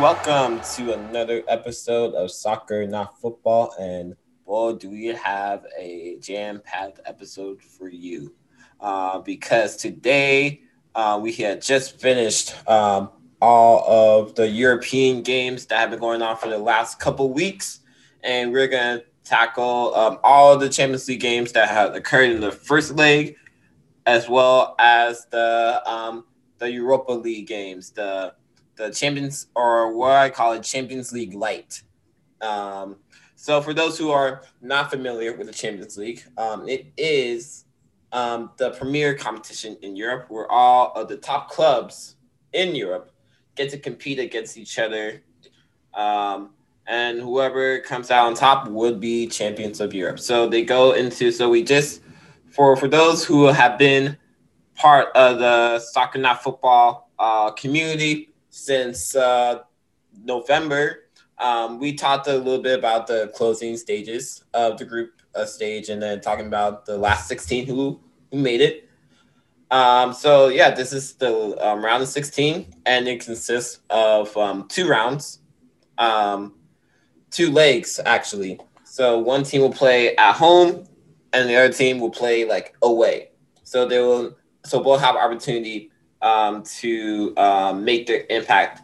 Welcome to another episode of Soccer Not Football. And boy, do we have a jam packed episode for you. Uh, because today uh, we had just finished um, all of the European games that have been going on for the last couple weeks. And we're going to tackle um, all the Champions League games that have occurred in the first leg, as well as the um, the Europa League games, the the Champions or what I call it Champions League Light. Um, so for those who are not familiar with the Champions League, um, it is um, the premier competition in Europe where all of the top clubs in Europe get to compete against each other. Um, and whoever comes out on top would be champions of Europe. So they go into so we just for for those who have been part of the soccer not football uh, community since uh, November. Um, we talked a little bit about the closing stages of the group uh, stage, and then talking about the last 16 who who made it. Um, so yeah, this is the um, round of 16, and it consists of um, two rounds, um, two legs actually. So one team will play at home, and the other team will play like away. So they will so both have opportunity um, to um, make their impact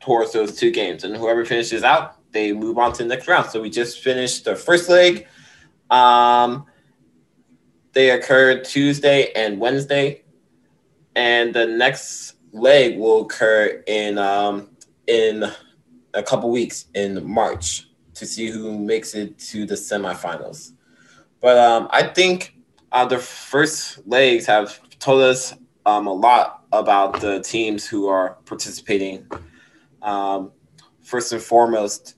towards those two games, and whoever finishes out, they move on to the next round. So we just finished the first leg. Um, they occurred Tuesday and Wednesday, and the next leg will occur in um, in a couple weeks in March to see who makes it to the semifinals. But um, I think uh, the first legs have told us um, a lot about the teams who are participating. Um, first and foremost,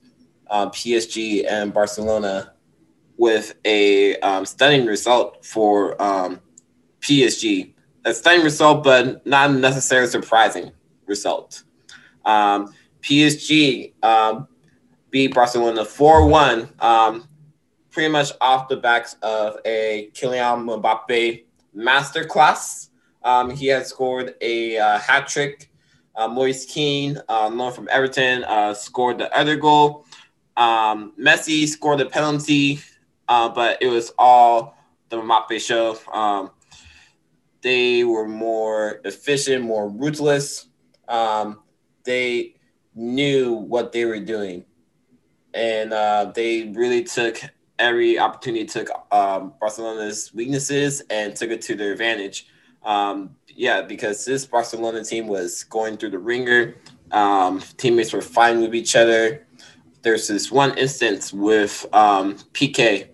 uh, PSG and Barcelona with a um, stunning result for um, PSG. A stunning result, but not necessarily surprising result. Um, PSG um, beat Barcelona 4 1, um, pretty much off the backs of a Kylian Mbappe masterclass. Um, he had scored a uh, hat trick. Uh, Moise Kean, uh, known from Everton, uh, scored the other goal. Um, Messi scored a penalty, uh, but it was all the Mbappe show. Um, they were more efficient, more ruthless. Um, they knew what they were doing, and uh, they really took every opportunity, took um, Barcelona's weaknesses and took it to their advantage. Um, yeah, because this Barcelona team was going through the ringer. Um, teammates were fighting with each other. There's this one instance with um, Piqué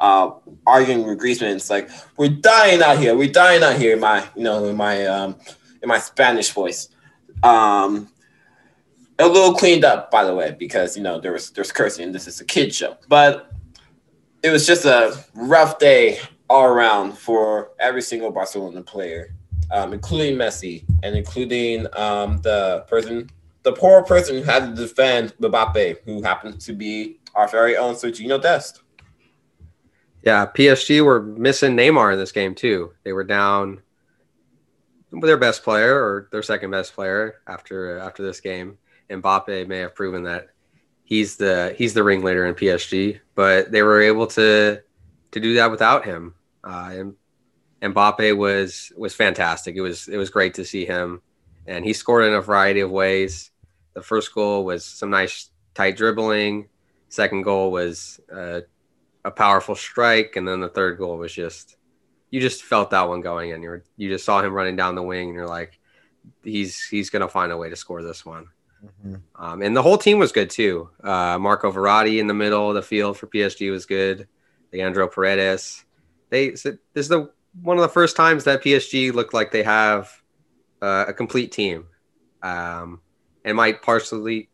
uh, arguing with Griezmann. It's like we're dying out here. We're dying out here. In my, you know, in my um, in my Spanish voice. Um, a little cleaned up, by the way, because you know there was there's cursing. This is a kid show, but it was just a rough day all around for every single Barcelona player, um, including Messi and including um, the person, the poor person who had to defend Mbappe, who happened to be our very own Sergio Dest. Yeah, PSG were missing Neymar in this game too. They were down with their best player or their second best player after after this game. Mbappe may have proven that he's the he's the ringleader in PSG, but they were able to to do that without him. Uh, and Mbappe was was fantastic. It was it was great to see him, and he scored in a variety of ways. The first goal was some nice tight dribbling. Second goal was uh, a powerful strike, and then the third goal was just you just felt that one going in. You you just saw him running down the wing, and you're like, he's he's gonna find a way to score this one. Mm-hmm. Um, and the whole team was good too. Uh, Marco Verratti in the middle of the field for PSG was good. Leandro Paredes. They this is the one of the first times that PSG looked like they have uh, a complete team, um, and might partially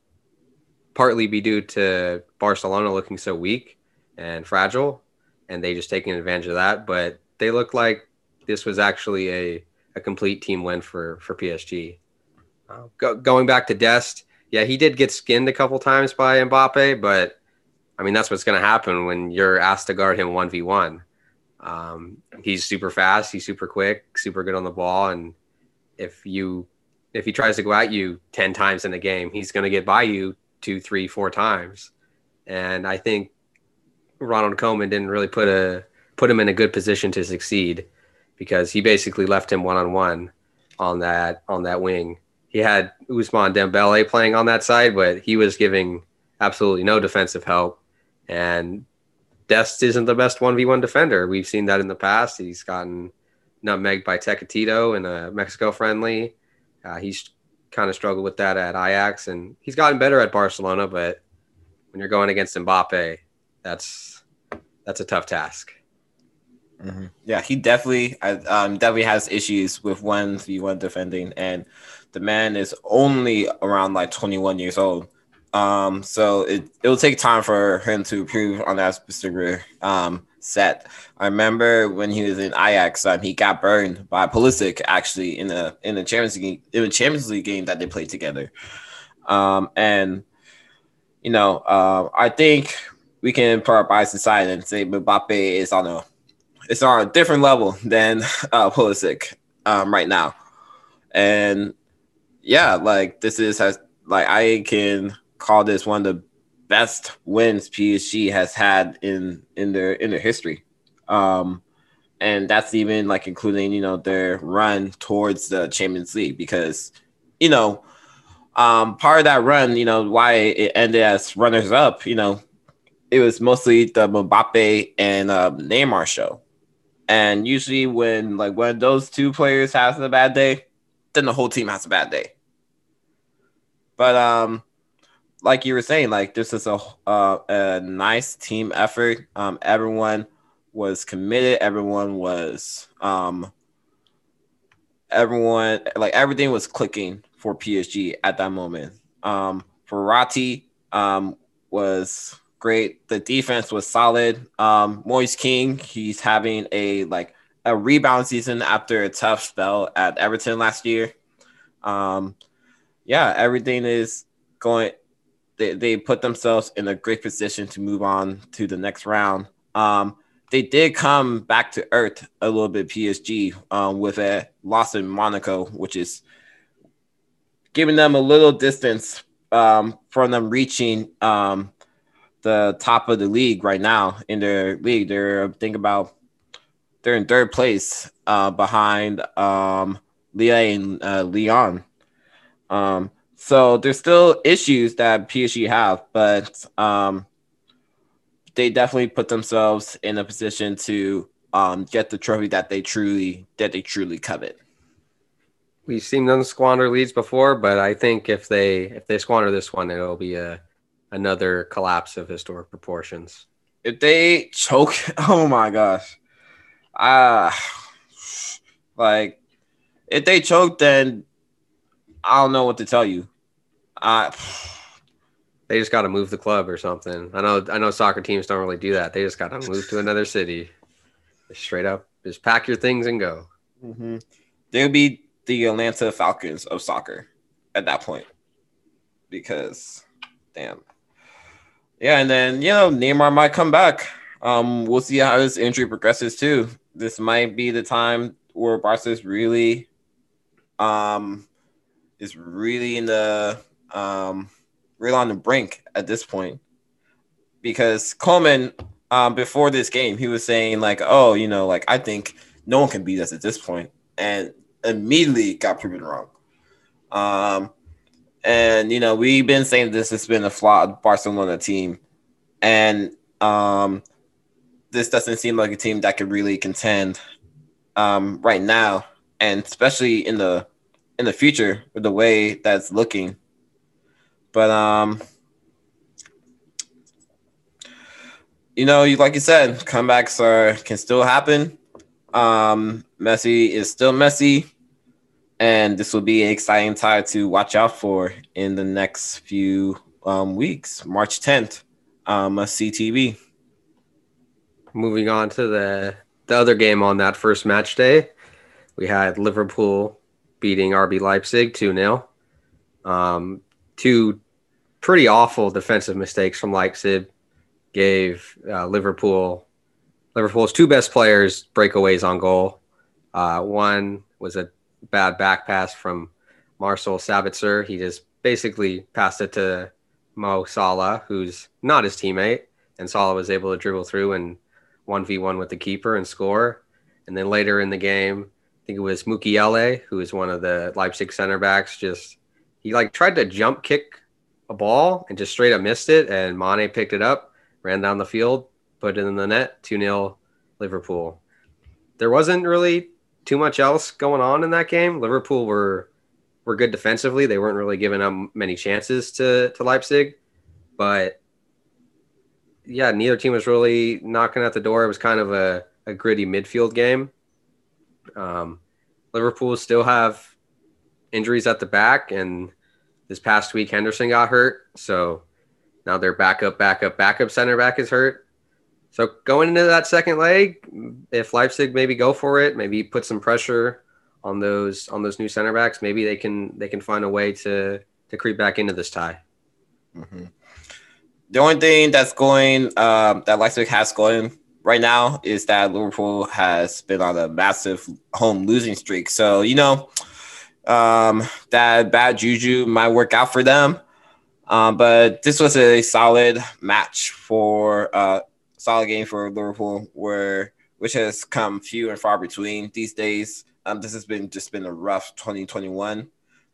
partly be due to Barcelona looking so weak and fragile, and they just taking advantage of that. But they look like this was actually a, a complete team win for for PSG. Uh, go, going back to Dest, yeah, he did get skinned a couple times by Mbappe, but I mean that's what's going to happen when you're asked to guard him one v one. Um, he's super fast, he's super quick, super good on the ball, and if you if he tries to go at you 10 times in a game, he's going to get by you two, three, four times. And I think Ronald Koeman didn't really put a put him in a good position to succeed because he basically left him one on one on that on that wing. He had Ousmane Dembele playing on that side, but he was giving absolutely no defensive help. And Dest isn't the best 1v1 defender. We've seen that in the past. He's gotten nutmegged by Tecatito in a Mexico friendly. Uh, he's kind of struggled with that at Ajax, and he's gotten better at Barcelona. But when you're going against Mbappe, that's that's a tough task. Mm-hmm. Yeah, he definitely um, definitely has issues with one v one defending, and the man is only around like 21 years old. Um, so it it will take time for him to improve on that specific um set. I remember when he was in Ajax, um, he got burned by Pulisic actually in the in the Champions League in the Champions League game that they played together. Um, and you know, uh, I think we can put our bias aside and say Mbappe is on a it's on a different level than uh, Pulisic um, right now, and yeah, like this is has like I can call this one of the best wins PSG has had in in their in their history. Um, and that's even like including you know their run towards the Champions League because you know um, part of that run, you know why it ended as runners up, you know, it was mostly the Mbappe and uh, Neymar show. And usually when like when those two players has a bad day, then the whole team has a bad day. But um like you were saying, like this is a uh, a nice team effort. Um, everyone was committed. Everyone was um, everyone like everything was clicking for PSG at that moment. Um, Verratti um, was great. The defense was solid. Um, Moise Kean, he's having a like a rebound season after a tough spell at Everton last year. Um, yeah, everything is going they, they put themselves in a great position to move on to the next round. Um, they did come back to earth a little bit, PSG, um, with a loss in Monaco, which is giving them a little distance um, from them reaching um, the top of the league right now in their league. They're think about they're in third place uh, behind um, Lille and uh, Lyon. Um, so there's still issues that PSG have, but um, they definitely put themselves in a position to um, get the trophy that they truly that they truly covet. We've seen them squander leads before, but I think if they if they squander this one, it'll be a another collapse of historic proportions. If they choke, oh my gosh, ah, uh, like if they choke, then I don't know what to tell you. I they just got to move the club or something. I know. I know soccer teams don't really do that. They just got to move to another city. straight up, just pack your things and go. Mm-hmm. They'll be the Atlanta Falcons of soccer at that point, because damn. Yeah, and then you know Neymar might come back. Um, we'll see how this injury progresses too. This might be the time where Barca is really, um, is really in the um, real on the brink at this point because Koeman um, before this game, he was saying like, "Oh, you know, like I think no one can beat us at this and immediately got proven wrong. Um, and you know, we've been saying this has been a flawed Barcelona team, and um, this doesn't seem like a team that could really contend um, right now, and especially in the in the future with the way that's looking. But um, you know, like you said, comebacks are can still happen. Um, Messi is still messy, and this will be an exciting time to watch out for in the next few um, weeks. March 10th, um, a CTV. Moving on to the the other game on that first match day, we had Liverpool beating RB Leipzig 2 0. Um, two pretty awful defensive mistakes from Leipzig gave uh, Liverpool Liverpool's two best players breakaways on goal. Uh, one was a bad back pass from Marcel Sabitzer. He just basically passed it to Mo Salah, who's not his teammate, and Salah was able to dribble through and one v one with the keeper and score. And then later in the game, think it was Mukiele, who is one of the Leipzig center backs, just he like tried to jump kick a ball and just straight up missed it, and Mane picked it up, ran down the field, put it in the net, two 0 Liverpool. There wasn't really too much else going on in that game. Liverpool were were good defensively. They weren't really giving up many chances to to Leipzig, but yeah, neither team was really knocking at the door. It was kind of a, a gritty midfield game. Um, Liverpool still have injuries at the back, and this past week Henderson got hurt, so now their backup, backup, backup center back is hurt. So going into that second leg, if Leipzig maybe go for it, maybe put some pressure on those on those new center backs, maybe they can they can find a way to to creep back into this tie. Mm-hmm. The only thing that's going um, that Leipzig has going right now is that Liverpool has been on a massive home losing streak. So you know um, that bad juju might work out for them. Um, but this was a solid match for uh, solid game for Liverpool, where which has come few and far between these days. Um, this has been just been a rough 2021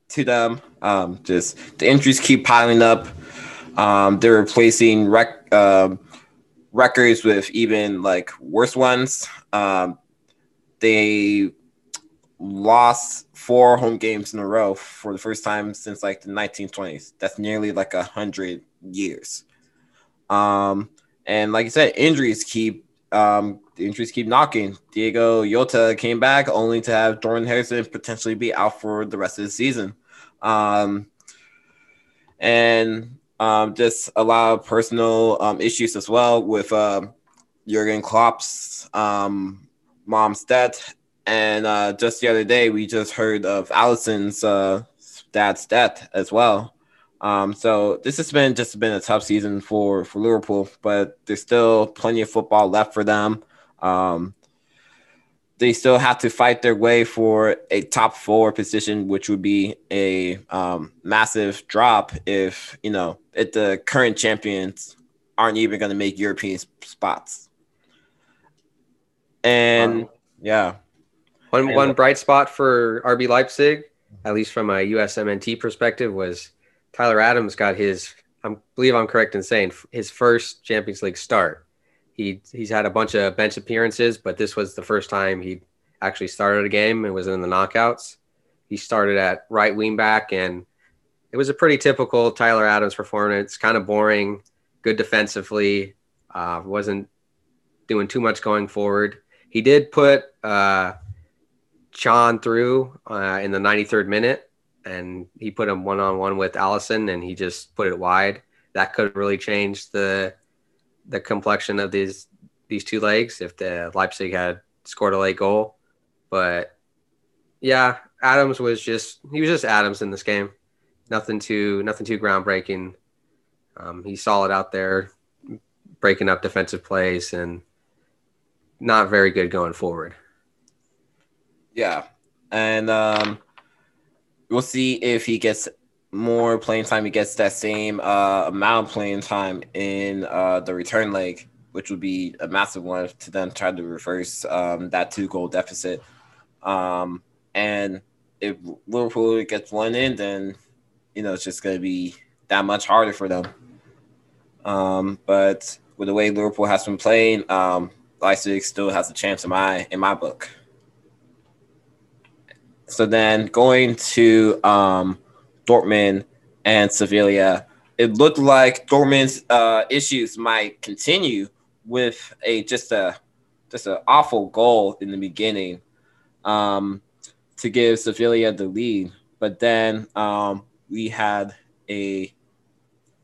to them. Um, just the injuries keep piling up. Um, they're replacing rec- uh, records with even like worse ones. Um, they lost four home games in a row for the first time since like the 1920s. That's nearly like a hundred years. Um, and like I said, injuries keep um, the injuries keep knocking. Diogo Jota came back only to have Jordan Harrison potentially be out for the rest of the season. Um, and um, just a lot of personal um, issues as well with uh, Jurgen Klopp's um, mom's death. And uh, just the other day, we just heard of Alisson's uh, dad's death as well. Um, so this has been just been a tough season for for Liverpool, but there's still plenty of football left for them. Um, they still have to fight their way for a top four position, which would be a um, massive drop if you know if the current champions aren't even going to make European spots. And yeah, one one bright spot for RB Leipzig, at least from a USMNT perspective, was Tyler Adams got his. I believe I'm correct in saying his first Champions League start. He he's had a bunch of bench appearances, but this was the first time he actually started a game and was in the knockouts. He started at right wing back, and it was a pretty typical Tyler Adams performance. Kind of boring, good defensively. Uh, wasn't doing too much going forward. He did put uh, Can through uh, in the 93rd minute, and he put him one on one with Alisson, and he just put it wide. That could really change the the complexion of these these two legs if the Leipzig had scored a late goal. But yeah, Adams was just he was just Adams in this game. Nothing too nothing too groundbreaking. Um, he's solid out there, breaking up defensive plays and not very good going forward. Yeah, and um, we'll see if he gets more playing time. He gets that same uh, amount of playing time in uh, the return leg, which would be a massive one to then try to reverse um, that two goal deficit. Um, and if Liverpool gets one in, then you know it's just going to be that much harder for them. Um, but with the way Liverpool has been playing, um, Leipzig still has a chance in my in my book. So then going to um, Dortmund and Sevilla, it looked like Dortmund's uh, issues might continue with a just a just an awful goal in the beginning um, to give Sevilla the lead, but then um, we had a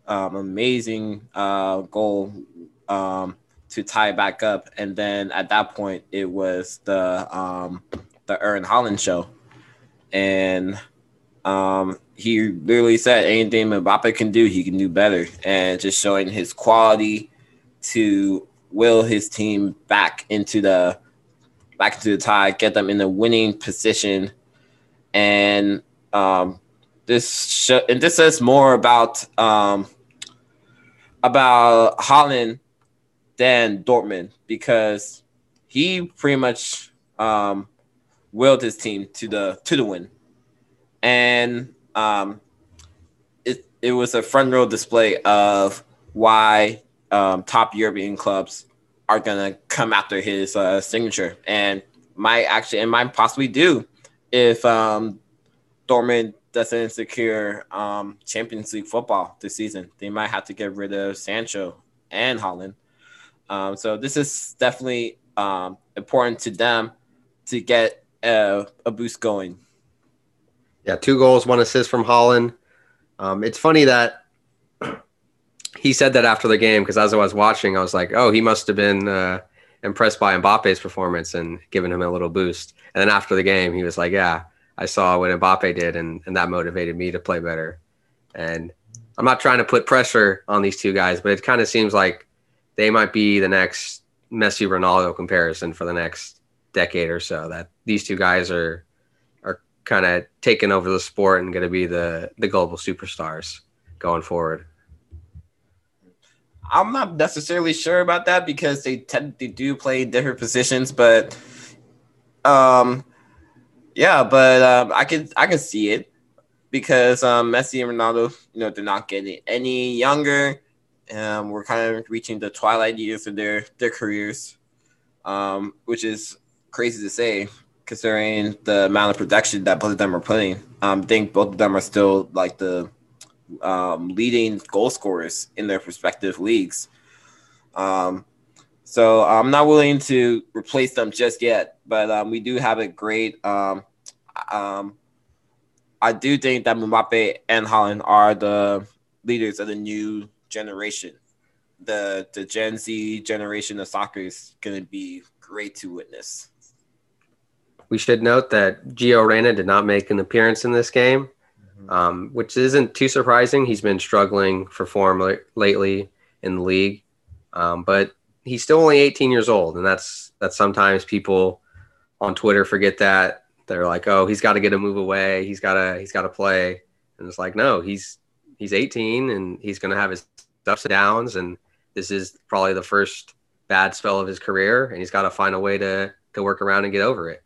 um, amazing uh, goal um, to tie back up, and then at that point it was the um, the Erling Haaland show. And um, he literally said anything Mbappe can do, he can do better, and just showing his quality to will his team back into the back into the tie, get them in the winning position, and um, this sh- and this says more about um, about Haaland than Dortmund because he pretty much um, willed his team to the to the win, and um, it it was a front row display of why um, top European clubs are gonna come after his uh, signature, and might actually and might possibly do if um, Dortmund doesn't secure um, Champions League football this season. They might have to get rid of Sancho and Haaland. Um, so this is definitely um, important to them to get a, a, boost going. Yeah, two goals, one assist from Haaland. Um, it's funny that he said that after the game because as I was watching, I was like, oh, he must have been uh, impressed by Mbappe's performance and given him a little boost. And then after the game, he was like, yeah, I saw what Mbappe did, and, and that motivated me to play better. And I'm not trying to put pressure on these two guys, but it kind of seems like they might be the next Messi Ronaldo comparison for the next decade or so. That these two guys are kind of taking over the sport and going to be the the global superstars going forward. I'm not necessarily sure about that because they tend they do play different positions, but um yeah, but um, I can I can see it because um, Messi and Ronaldo, you know, they're not getting any younger. Um, we're kind of reaching the twilight years of their their careers, um, which is crazy to say considering the amount of production that both of them are putting. Um, I think both of them are still like the um, leading goal scorers in their respective leagues. Um, so I'm not willing to replace them just yet, but um, we do have a great. Um, um, I do think that Mbappe and Haaland are the leaders of the new generation. The the Gen Z generation of soccer is going to be great to witness. We should note that Gio Reyna did not make an appearance in this game, mm-hmm. um, which isn't too surprising. He's been struggling for form lately in the league, um, but he's still only 18 years old, and that's that's sometimes people on Twitter forget that they're like, oh, he's got to get a move away, he's got to he's got to play, and it's like, no, he's he's 18 and he's going to have his ups and downs, and this is probably the first bad spell of his career, and he's got to find a way to to work around and get over it.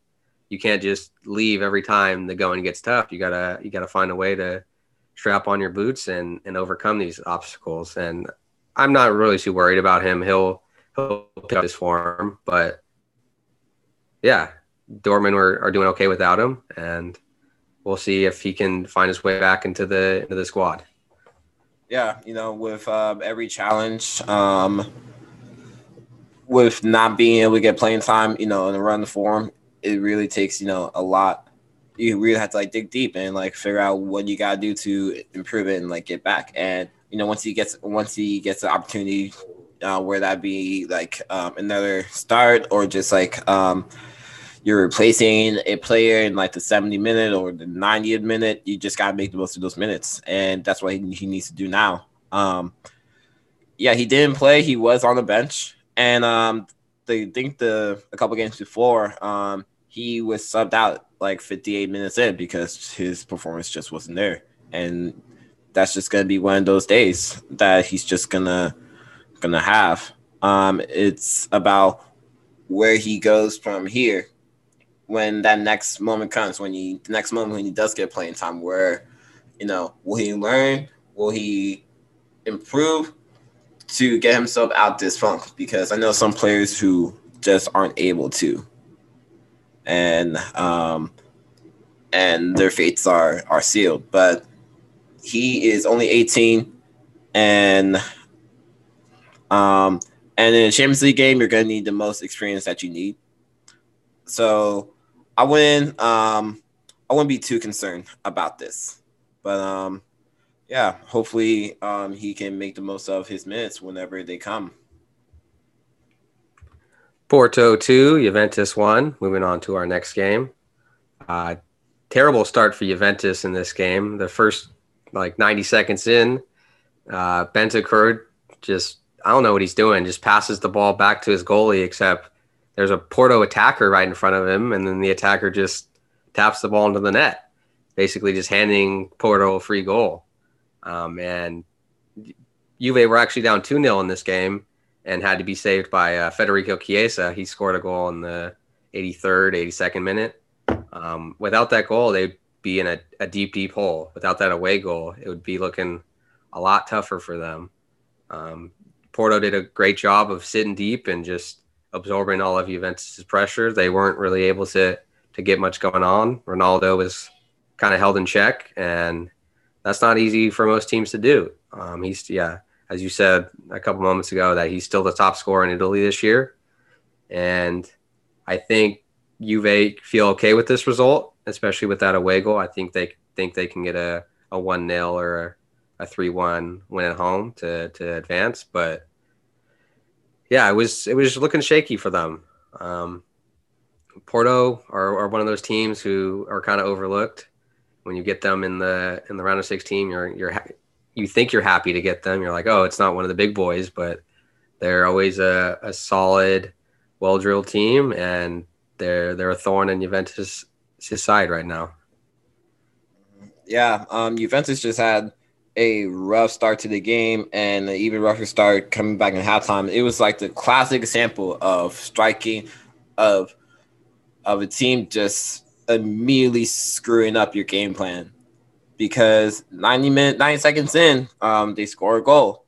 You can't just leave every time the going gets tough. You gotta you gotta find a way to strap on your boots and and overcome these obstacles. And I'm not really too worried about him. He'll he'll pick up his form. But yeah, Dortmund are, are doing okay without him, and we'll see if he can find his way back into the into the squad. Yeah, you know, with uh, every challenge, um, with not being able to get playing time, you know, and run the form, it really takes you know a lot. You really have to like dig deep and like figure out what you gotta do to improve it and like get back. And you know, once he gets once he gets the opportunity uh, where that be like um, another start or just like um, you're replacing a player in like the 70 minute or the 90th minute. You just got to make the most of those minutes. And that's what he, he needs to do now. Um, yeah, he didn't play. He was on the bench. And um, they think the a couple games before, um, he was subbed out like 58 minutes in because his performance just wasn't there. And that's just to be one of those days that he's just to gonna have. Um, it's about where he goes from here when that next moment comes. When he the next moment when he does get playing time, where you know will he learn? Will he improve to get himself out this funk? Because I know some players who just aren't able to, and um, and their fates are are sealed. But he is only 18, and um, and in a Champions League game, you're going to need the most experience that you need. So I wouldn't um, I wouldn't be too concerned about this. But um, yeah, hopefully um, he can make the most of his minutes whenever they come. Porto 2, Juventus 1. Moving on to our next game. Uh, terrible start for Juventus in this game. The first like 90 seconds in, uh, Bentancur just I don't know what he's doing. Just passes the ball back to his goalie, except there's a Porto attacker right in front of him, and then the attacker just taps the ball into the net. basically just handing Porto a free goal. Um, and Juve were actually down 2 0 in this game and had to be saved by uh, Federico Chiesa. He scored a goal in the 83rd, 82nd minute. Um, without that goal, they'd be in a, a, deep, deep hole. Without that away goal, it would be looking a lot tougher for them. Um, Porto did a great job of sitting deep and just absorbing all of Juventus' pressure. They weren't really able to to get much going on. Ronaldo was kind of held in check, and that's not easy for most teams to do. Um, he's yeah, as you said a couple moments ago, that he's still the top scorer in Italy this year, and I think Juve feel okay with this result, especially with that away goal. I think they think they can get a a one 0 or a, three one win at home to to advance, but yeah, it was it was looking shaky for them. Um, Porto are, are one of those teams who are kind of overlooked. When you get them in the in the round of 16, you're you're ha- you think you're happy to get them. You're like, oh, it's not one of the big boys, but they're always a, a solid, well drilled team, and they're they're a thorn in Juventus' side right now. Yeah, um, Juventus just had a rough start to the game and an even rougher start coming back in halftime. It was like the classic example of striking of of a team just immediately screwing up your game plan because 90 minutes 90 seconds in um they score a goal.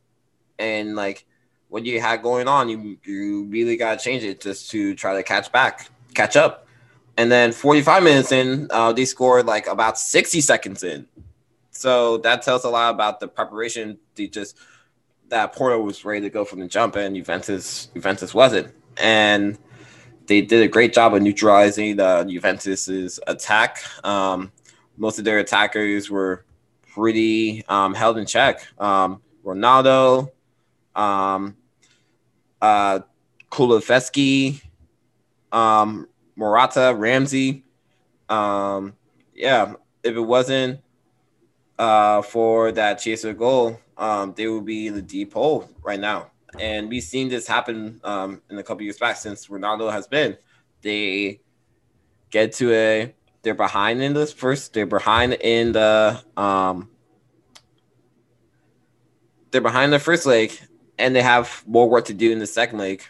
And like what you had going on you you really got to change it just to try to catch back catch up. And then 45 minutes in uh, they scored like about 60 seconds in. So that tells a lot about the preparation. They just that Porto was ready to go from the jump, and Juventus Juventus wasn't, and they did a great job of neutralizing the Juventus's attack. Um, most of their attackers were pretty um, held in check. Um, Ronaldo, um, uh, Kulusevski, um, Morata, Ramsey. Um, yeah, if it wasn't uh, for that Chiesa goal, um, they would be in the deep hole right now. And we've seen this happen um, in a couple years back since Ronaldo has been. They get to a they're behind in this first they're behind in the um they're behind the first leg and they have more work to do in the second leg.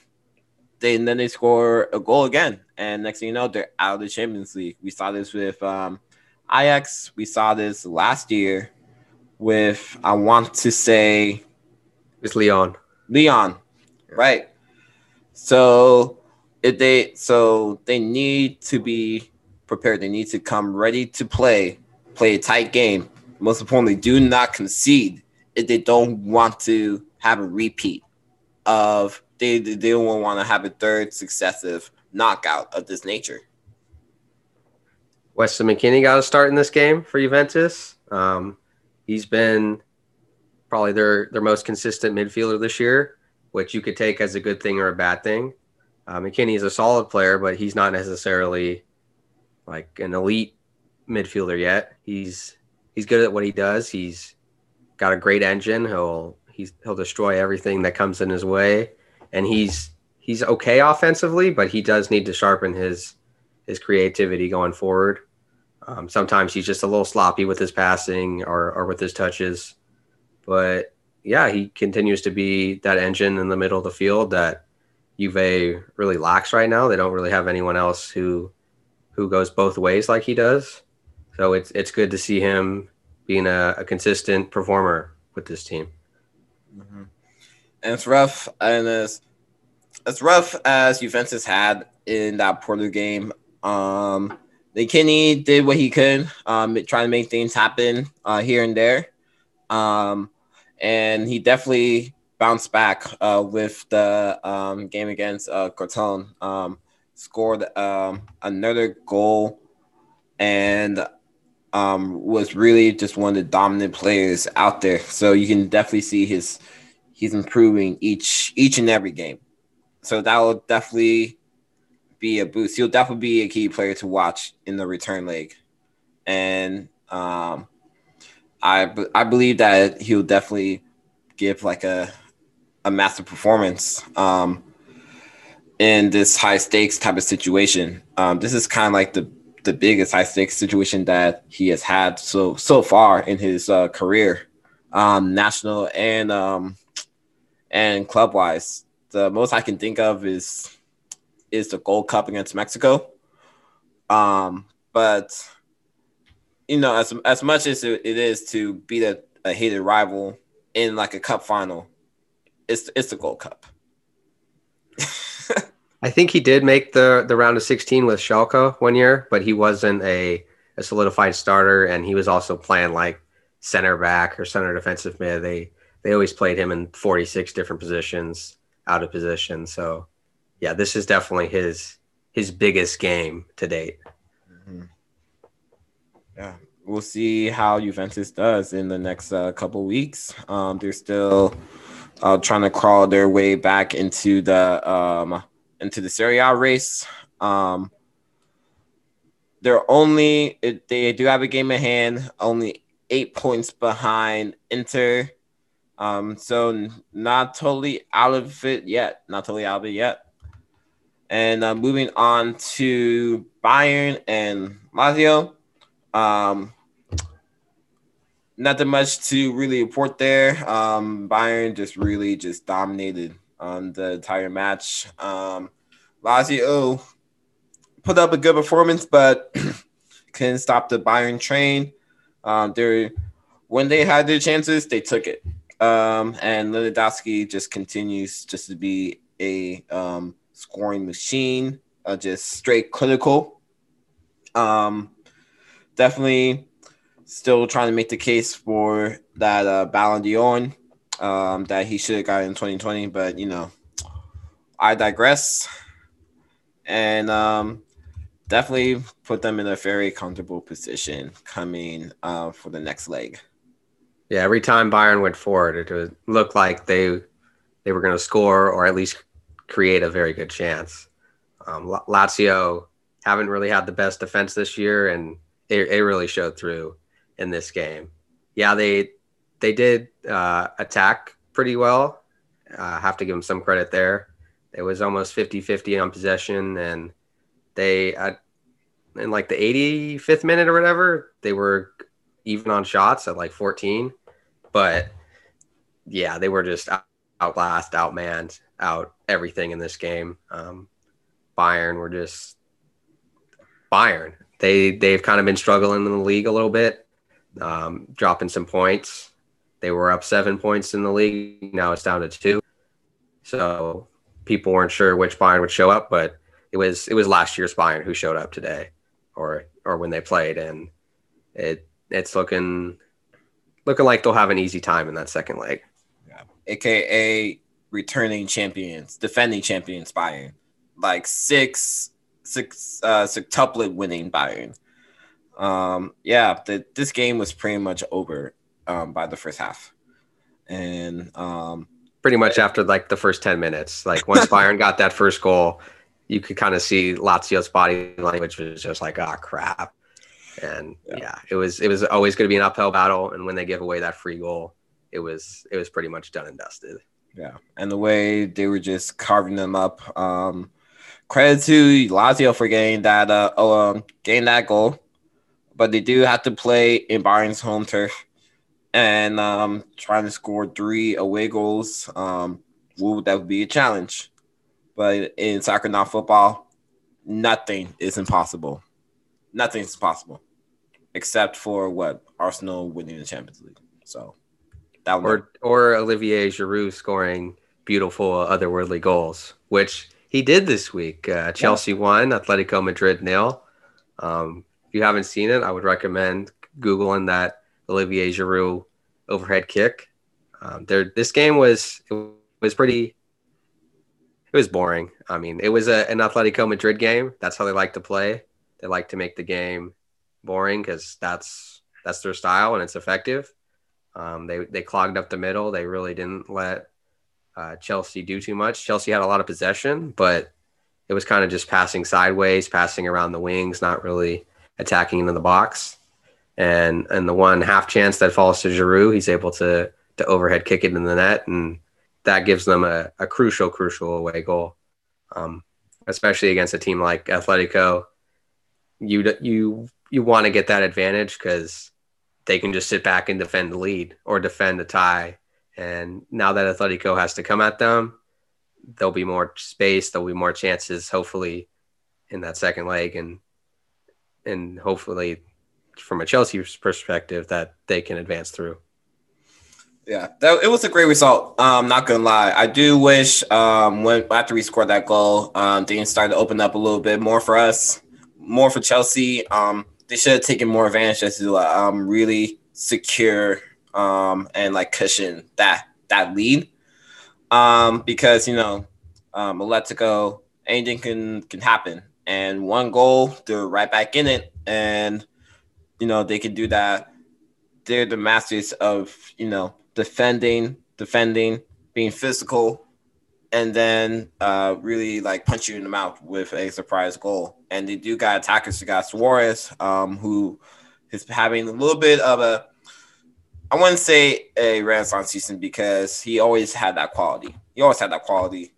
They and then they score a goal again. And next thing you know, they're out of the Champions League. We saw this with um Ajax, we saw this last year with I want to say it's Lyon. Lyon, right? So if they so they need to be prepared. They need to come ready to play, play a tight game. Most importantly, do not concede if they don't want to have a repeat of they they don't want to have a third successive knockout of this nature. Weston McKennie got a start in this game for Juventus. Um, he's been probably their their most consistent midfielder this year, which you could take as a good thing or a bad thing. Uh, McKennie is a solid player, but he's not necessarily like an elite midfielder yet. He's he's good at what he does. He's got a great engine. He'll he's he'll destroy everything that comes in his way, and he's he's okay offensively, but he does need to sharpen his his creativity going forward. Um, sometimes he's just a little sloppy with his passing or, or with his touches. But yeah, he continues to be that engine in the middle of the field that Juve really lacks right now. They don't really have anyone else who who goes both ways like he does. So it's it's good to see him being a, a consistent performer with this team. Mm-hmm. And it's rough, and as as rough as Juventus had in that Porto game. Um, McKennie did what he could, um, trying to make things happen uh, here and there. Um, and he definitely bounced back uh, with the um, game against uh. Um, scored um, another goal and um, was really just one of the dominant players out there. So you can definitely see his he's improving each each and every game. So that will definitely be a boost. He'll definitely be a key player to watch in the return leg, and um, I I believe that he'll definitely give like a a massive performance um, in this high stakes type of situation. Um, this is kind of like the the biggest high stakes situation that he has had so so far in his uh, career, um, national and um, and club wise. The most I can think of is is the Gold Cup against Mexico. Um, but you know, as as much as it is to beat a, a hated rival in like a cup final, it's it's the Gold Cup. I think he did make the the round of 16 with Schalke one year, but he wasn't a, a solidified starter, and he was also playing like center back or center defensive mid. They they always played him in 46 different positions, out of position. So, yeah, this is definitely his his biggest game to date. Yeah, we'll see how Juventus does in the next uh, couple weeks. Um, they're still uh, trying to crawl their way back into the um, into the Serie A race. Um, they're only they do have a game in hand, only eight points behind Inter. Um, so not totally out of it yet. Not totally out of it yet. And uh, moving on to Bayern and Lazio. Um, nothing much to really report there. Um, Bayern just really just dominated on the entire match. Um, Lazio put up a good performance, but couldn't stop the Bayern train. Um, they when they had their chances, they took it. Um, and Lewandowski just continues just to be a um, scoring machine, uh, just straight clinical. Um, definitely still trying to make the case for that uh, Ballon d'Or um, that he should have got in 2020, but you know, I digress. And um, definitely put them in a very comfortable position coming uh, for the next leg. Yeah, every time Bayern went forward, it would look like they they were going to score or at least create a very good chance. Um, Lazio haven't really had the best defense this year, and it, it really showed through in this game. Yeah, they they did uh, attack pretty well. I uh, have to give them some credit there. It was almost 50-50 on possession, and they uh, in like the 85th minute or whatever, they were even on shots at like 14. But yeah, they were just out, outlast, outmanned, out everything in this game. Um, Bayern were just Bayern. They they've kind of been struggling in the league a little bit, um, dropping some points. They were up seven points in the league. Now it's down to two. So people weren't sure which Bayern would show up, but it was it was last year's Bayern who showed up today, or or when they played, and it it's looking looking like they'll have an easy time in that second leg. Yeah. AKA returning champions, defending champions Bayern. Like six six uh sextuplet winning Bayern. Um yeah, the, this game was pretty much over um by the first half. And um pretty much after like the first 10 minutes. Like once Bayern got that first goal, you could kind of see Lazio's body language was just like, ah, oh, crap. And yeah. yeah. it was it was always going to be an uphill battle. And when they give away that free goal, it was it was pretty much done and dusted. Yeah, and the way they were just carving them up. Um, credit to Lazio for getting that uh um, getting that goal, but they do have to play in Bayern's home turf, and um, trying to score three away goals. Um, would that would be a challenge, but in soccer, not football, nothing is impossible. Nothing is possible except for what Arsenal winning the Champions League. So that or or Olivier Giroud scoring beautiful otherworldly goals, which he did this week. Uh, Chelsea yeah. won, Atletico Madrid nil. Um, if you haven't seen it, I would recommend googling that Olivier Giroud overhead kick. Um, there, this game was it was pretty. It was boring. I mean, it was a, an Atletico Madrid game. That's how they like to play. They like to make the game boring because that's that's their style and it's effective. Um, they they clogged up the middle. They really didn't let uh, Chelsea do too much. Chelsea had a lot of possession, but it was kind of just passing sideways, passing around the wings, not really attacking into the box. And and the one half chance that falls to Giroud, he's able to to overhead kick it in the net, and that gives them a, a crucial, crucial away goal. Um, especially against a team like Atletico, you you you want to get that advantage because they can just sit back and defend the lead or defend the tie. And now that Atletico has to come at them, there'll be more space. There'll be more chances, hopefully, in that second leg, and and hopefully, from a Chelsea perspective, that they can advance through. Yeah, that, it was a great result. Um, not gonna lie, I do wish um, when after we scored that goal, um, things started to open up a little bit more for us, more for Chelsea. Um, they should have taken more advantage to um, really secure um, and like cushion that that lead. Um, because you know, um, Atletico, anything can can happen, and one goal, they're right back in it, and you know they can do that. They're the masters of you know defending, defending, being physical, and then uh, really like punch you in the mouth with a surprise goal. And they do got attackers. They got Suarez, um, who is having a little bit of a, I wouldn't say a renaissance season because he always had that quality. He always had that quality.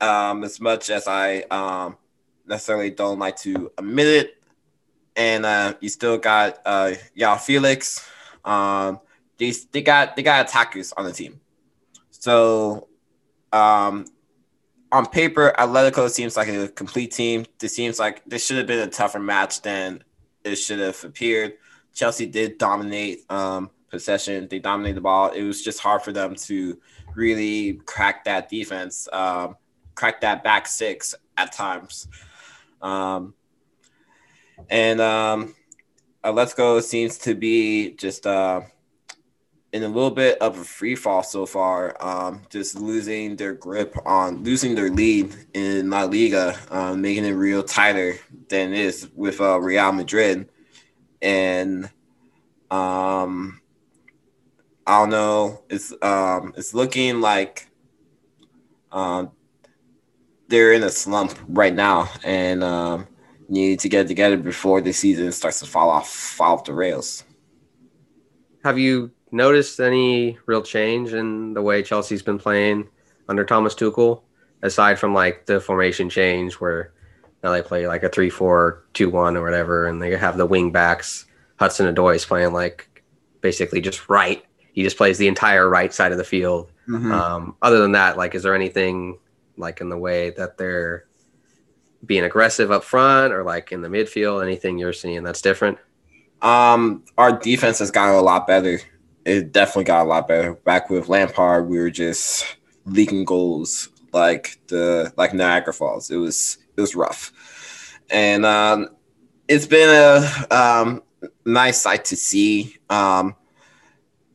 Um, as much as I um, necessarily don't like to admit it, and uh, you still got uh, João Felix. Um, they, they got they got attackers on the team. So um, on paper, Atletico seems like a complete team. This seems like this should have been a tougher match than it should have appeared. Chelsea did dominate um, possession. They dominated the ball. It was just hard for them to really crack that defense, um, crack that back six at times. Um, and um, Atletico seems to be just uh, – in a little bit of a free fall so far, um, just losing their grip on losing their lead in La Liga, um, making it real tighter than it is with uh, Real Madrid. And um, I don't know, it's um, it's looking like um, they're in a slump right now and um, need to get together before the season starts to fall off fall off the rails. Have you noticed any real change in the way Chelsea's been playing under Thomas Tuchel, aside from like the formation change where now they play like a 3 4 2 1 or whatever, and they have the wing backs. Hudson Odoi is playing like basically just right. He just plays the entire right side of the field. Mm-hmm. Um, other than that, like, is there anything like in the way that they're being aggressive up front or like in the midfield? Anything you're seeing that's different? Um, our defense has gotten a lot better it definitely got a lot better. Back with Lampard, we were just leaking goals like the like Niagara Falls. It was it was rough, and um, it's been a um, nice sight to see. Um,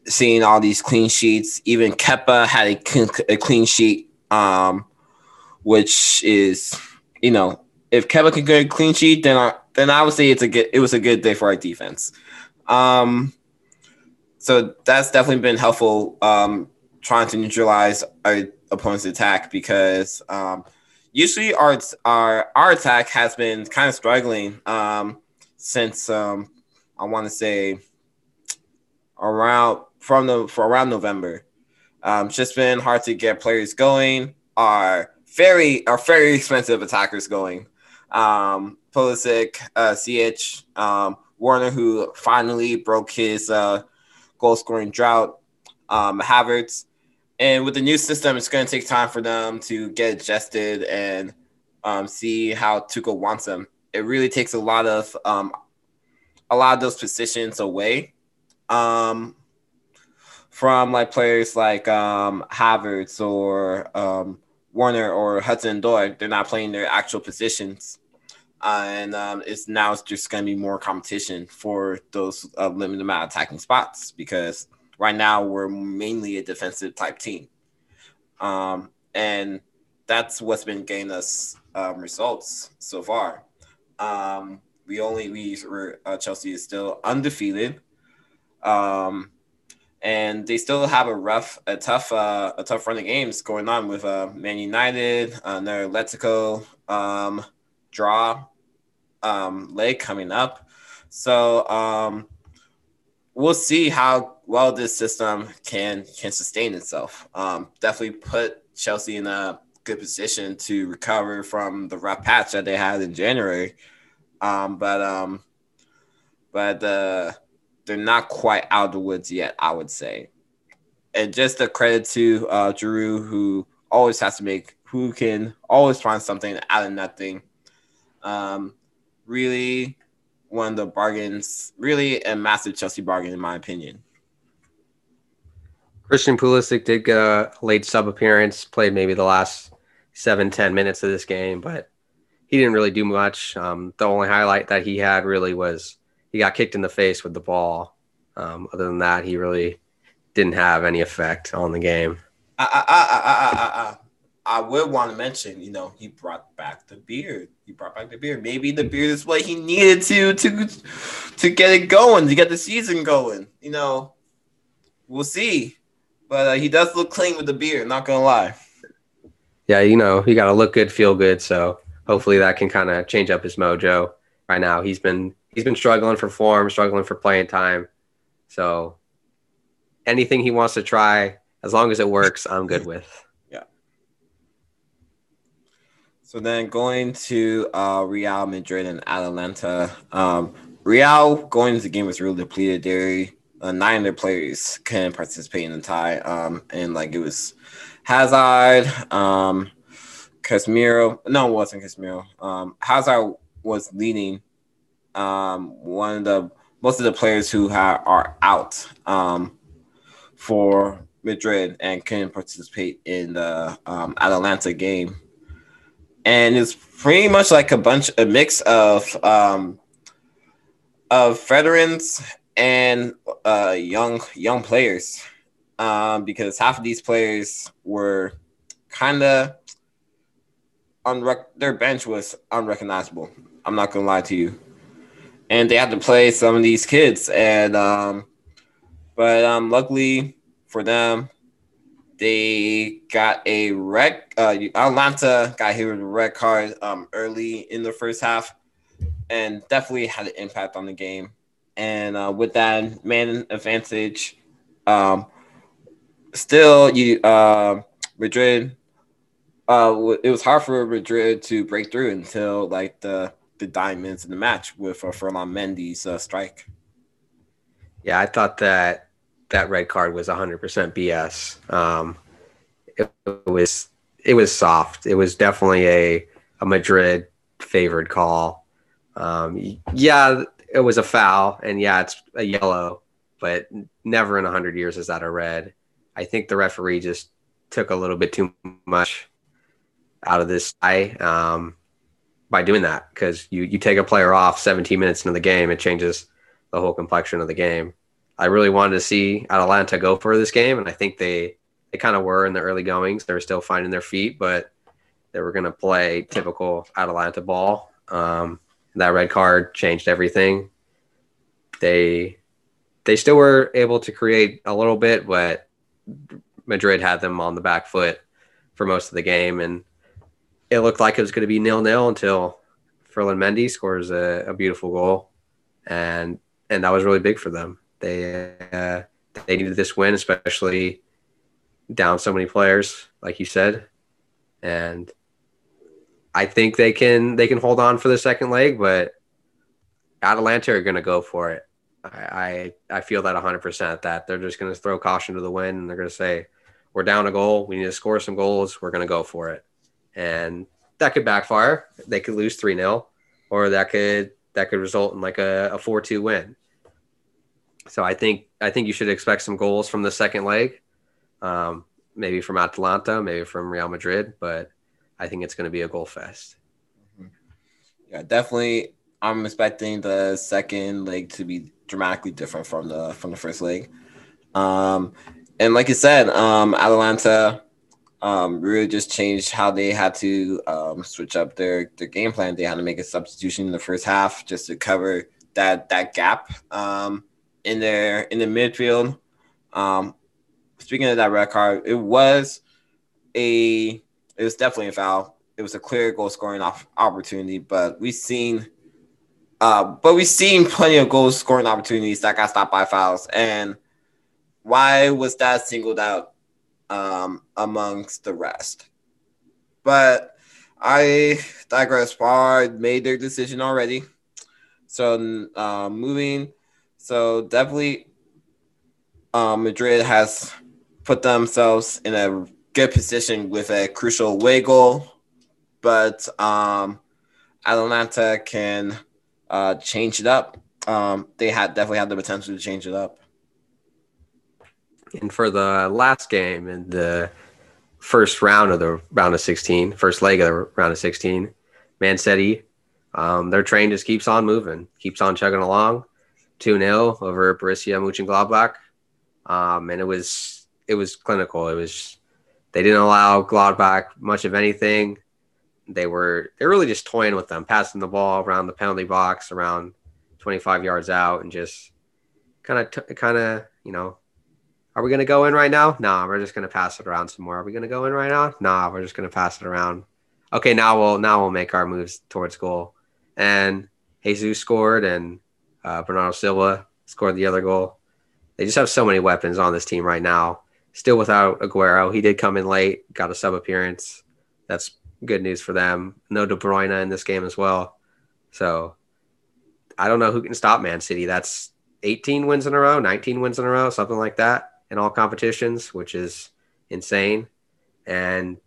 seeing all these clean sheets. Even Kepa had a, a clean sheet, um, which is you know if Kepa can get a clean sheet, then I, then I would say it's a good it was a good day for our defense. Um, so that's definitely been helpful um, trying to neutralize our opponent's attack because um, usually our our our attack has been kind of struggling um, since um, I want to say around from the for around November. Um, it's just been hard to get players going. Our very our very expensive attackers going. Um, Pulisic, uh, CH, um, Werner, who finally broke his uh, goal scoring drought. Um, Havertz, and with the new system, it's going to take time for them to get adjusted and um, see how Tuchel wants them. It really takes a lot of um, a lot of those positions away um, from like players like um, Havertz or um, Werner or Hudson Odoi. They're not playing their actual positions. Uh, and um, it's now it's just going to be more competition for those uh, limited amount of attacking spots because right now we're mainly a defensive type team, um, and that's what's been getting us um, results so far. Um, we only we were uh, Chelsea is still undefeated, um, and they still have a rough, a tough, uh, a tough run of games going on with uh, Man United, uh, another Atletico um, draw um, leg coming up. So um, we'll see how well this system can can sustain itself. Um, definitely put Chelsea in a good position to recover from the rough patch that they had in January. Um, but um, but uh, they're not quite out of the woods yet, I would say. And just a credit to uh, Giroud, who always has to make, who can always find something out of nothing. Um, really, one of the bargains, really a massive Chelsea bargain, in my opinion. Christian Pulisic did get a late sub appearance, played maybe the last seven, 10 minutes of this game, but he didn't really do much. Um, the only highlight that he had really was he got kicked in the face with the ball. Um, other than that, he really didn't have any effect on the game. I, I, I, I, I, I would want to mention, you know, he brought back the beard. He brought back the beard. Maybe the beard is what he needed to to to get it going, to get the season going. You know, we'll see. But uh, he does look clean with the beard. Not gonna lie. Yeah, you know, he got to look good, feel good. So hopefully that can kind of change up his mojo. Right now, he's been he's been struggling for form, struggling for playing time. So anything he wants to try, as long as it works, I'm good with. Yeah. So then going to uh, Real Madrid and Atalanta. Um, Real going into the game was really depleted. They uh, nine of their players can participate in the tie. Um, and like it was Hazard, um, Casemiro. No, it wasn't Casemiro. Um, Hazard was leading um, one of the most of the players who are out um, for Madrid and can participate in the um, Atalanta game. And it's pretty much like a bunch, a mix of um, of veterans and uh, young young players, um, because half of these players were kind of unrec- their bench was unrecognizable. I'm not gonna lie to you and they had to play some of these kids. And um, but um, luckily for them, they got a red. Uh, Atalanta got hit with a red card um, early in the first half, and definitely had an impact on the game. And uh, with that man advantage, um, still you uh, Madrid. Uh, it was hard for Madrid to break through until like the the diamonds in the match with uh, Ferland Mendy's uh, strike. Yeah, I thought that that red card was 100% BS. Um, it, was it was soft. It was definitely a a Madrid favored call. Um, yeah, it was a foul, and yeah, it's a yellow, but never in 100 years is that a red. I think the referee just took a little bit too much out of this guy. Um, by doing that because you you take a player off 17 minutes into the game, it changes the whole complexion of the game. I really wanted to see Atalanta go for this game, and I think they they kind of were in the early goings. They were still finding their feet, but they were going to play typical Atalanta ball. Um, that red card changed everything. They they still were able to create a little bit, but Madrid had them on the back foot for most of the game, and it looked like it was going to be nil nil until Ferland Mendy scores a, a, beautiful goal, and and that was really big for them. They uh, they needed this win, especially down so many players, like you said, and I think they can they can hold on for the second leg, but Atalanta are going to go for it. I, I, I feel that 100% that they're just going to throw caution to the wind and they're going to say, we're down a goal. We need to score some goals. We're going to go for it and that could backfire. They could lose three 0 or that could that could result in like a, four two win. So I think I think you should expect some goals from the second leg, um, maybe from Atalanta, maybe from Real Madrid, but I think it's going to be a goal fest. Mm-hmm. Yeah, definitely. I'm expecting the second leg to be dramatically different from the from the first leg. Um, and like you said, um, Atalanta um, really just changed how they had to um, switch up their their game plan. They had to make a substitution in the first half just to cover that that gap um, in their in the midfield. Um, speaking of that red card, it was a it was definitely a foul. It was a clear goal scoring opportunity, but we've seen. Uh, but we've seen plenty of goal scoring opportunities that got stopped by fouls. And why was that singled out? Um, amongst the rest. But I digress far. Made their decision already. So uh, moving, so definitely, um, Madrid has put themselves in a good position with a crucial away goal, but um, Atalanta can uh, change it up. Um, they had definitely had the potential to change it up. And for the last game in the first round of the round of 16, first leg of the round of 16, Man City, um, their train just keeps on moving, keeps on chugging along. 2 0 over Borussia Mönchengladbach. Um, and it was it was clinical. It was they didn't allow Gladbach much of anything. They were they're really just toying with them, passing the ball around the penalty box, around 25 yards out, and just kind of kind of you know are we going to go in right now? Nah, we're just going to pass it around some more. Are we going to go in right now? Nah, we're just going to pass it around. Okay, now we'll now we'll make our moves towards goal. And Jesus scored, and uh, Bernardo Silva scored the other goal. They just have so many weapons on this team right now. Still without Aguero, he did come in late, got a sub appearance. That's good news for them. No De Bruyne in this game as well. So I don't know who can stop Man City. That's 18 wins in a row, 19 wins in a row, something like that in all competitions, which is insane. And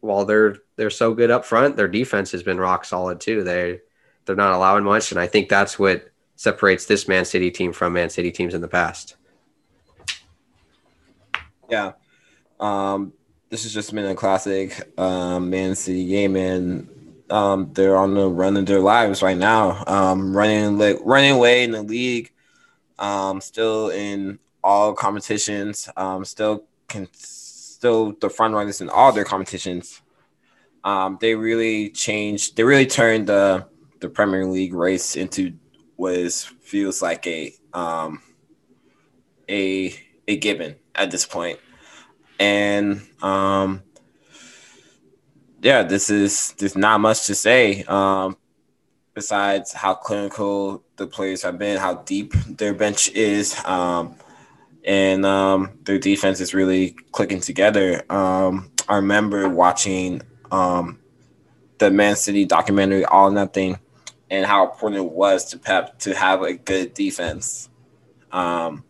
while they're they're so good up front, their defense has been rock solid too. They they're not allowing much, and I think that's what separates this Man City team from Man City teams in the past. Yeah, um, this has just been a classic um, Man City game, and um, they're on the run of their lives right now, um, running like running away in the league, um, still in all competitions. Um, still can still the front runners in all their competitions. Um, they really changed. They really turned the the Premier League race into what is, feels like a um, a a given at this point. And um, yeah, this is there's not much to say um, besides how clinical the players have been, how deep their bench is. Um, and um, their defense is really clicking together. Um, I remember watching um, the Man City documentary All Nothing and how important it was to Pep to have a good defense. Um,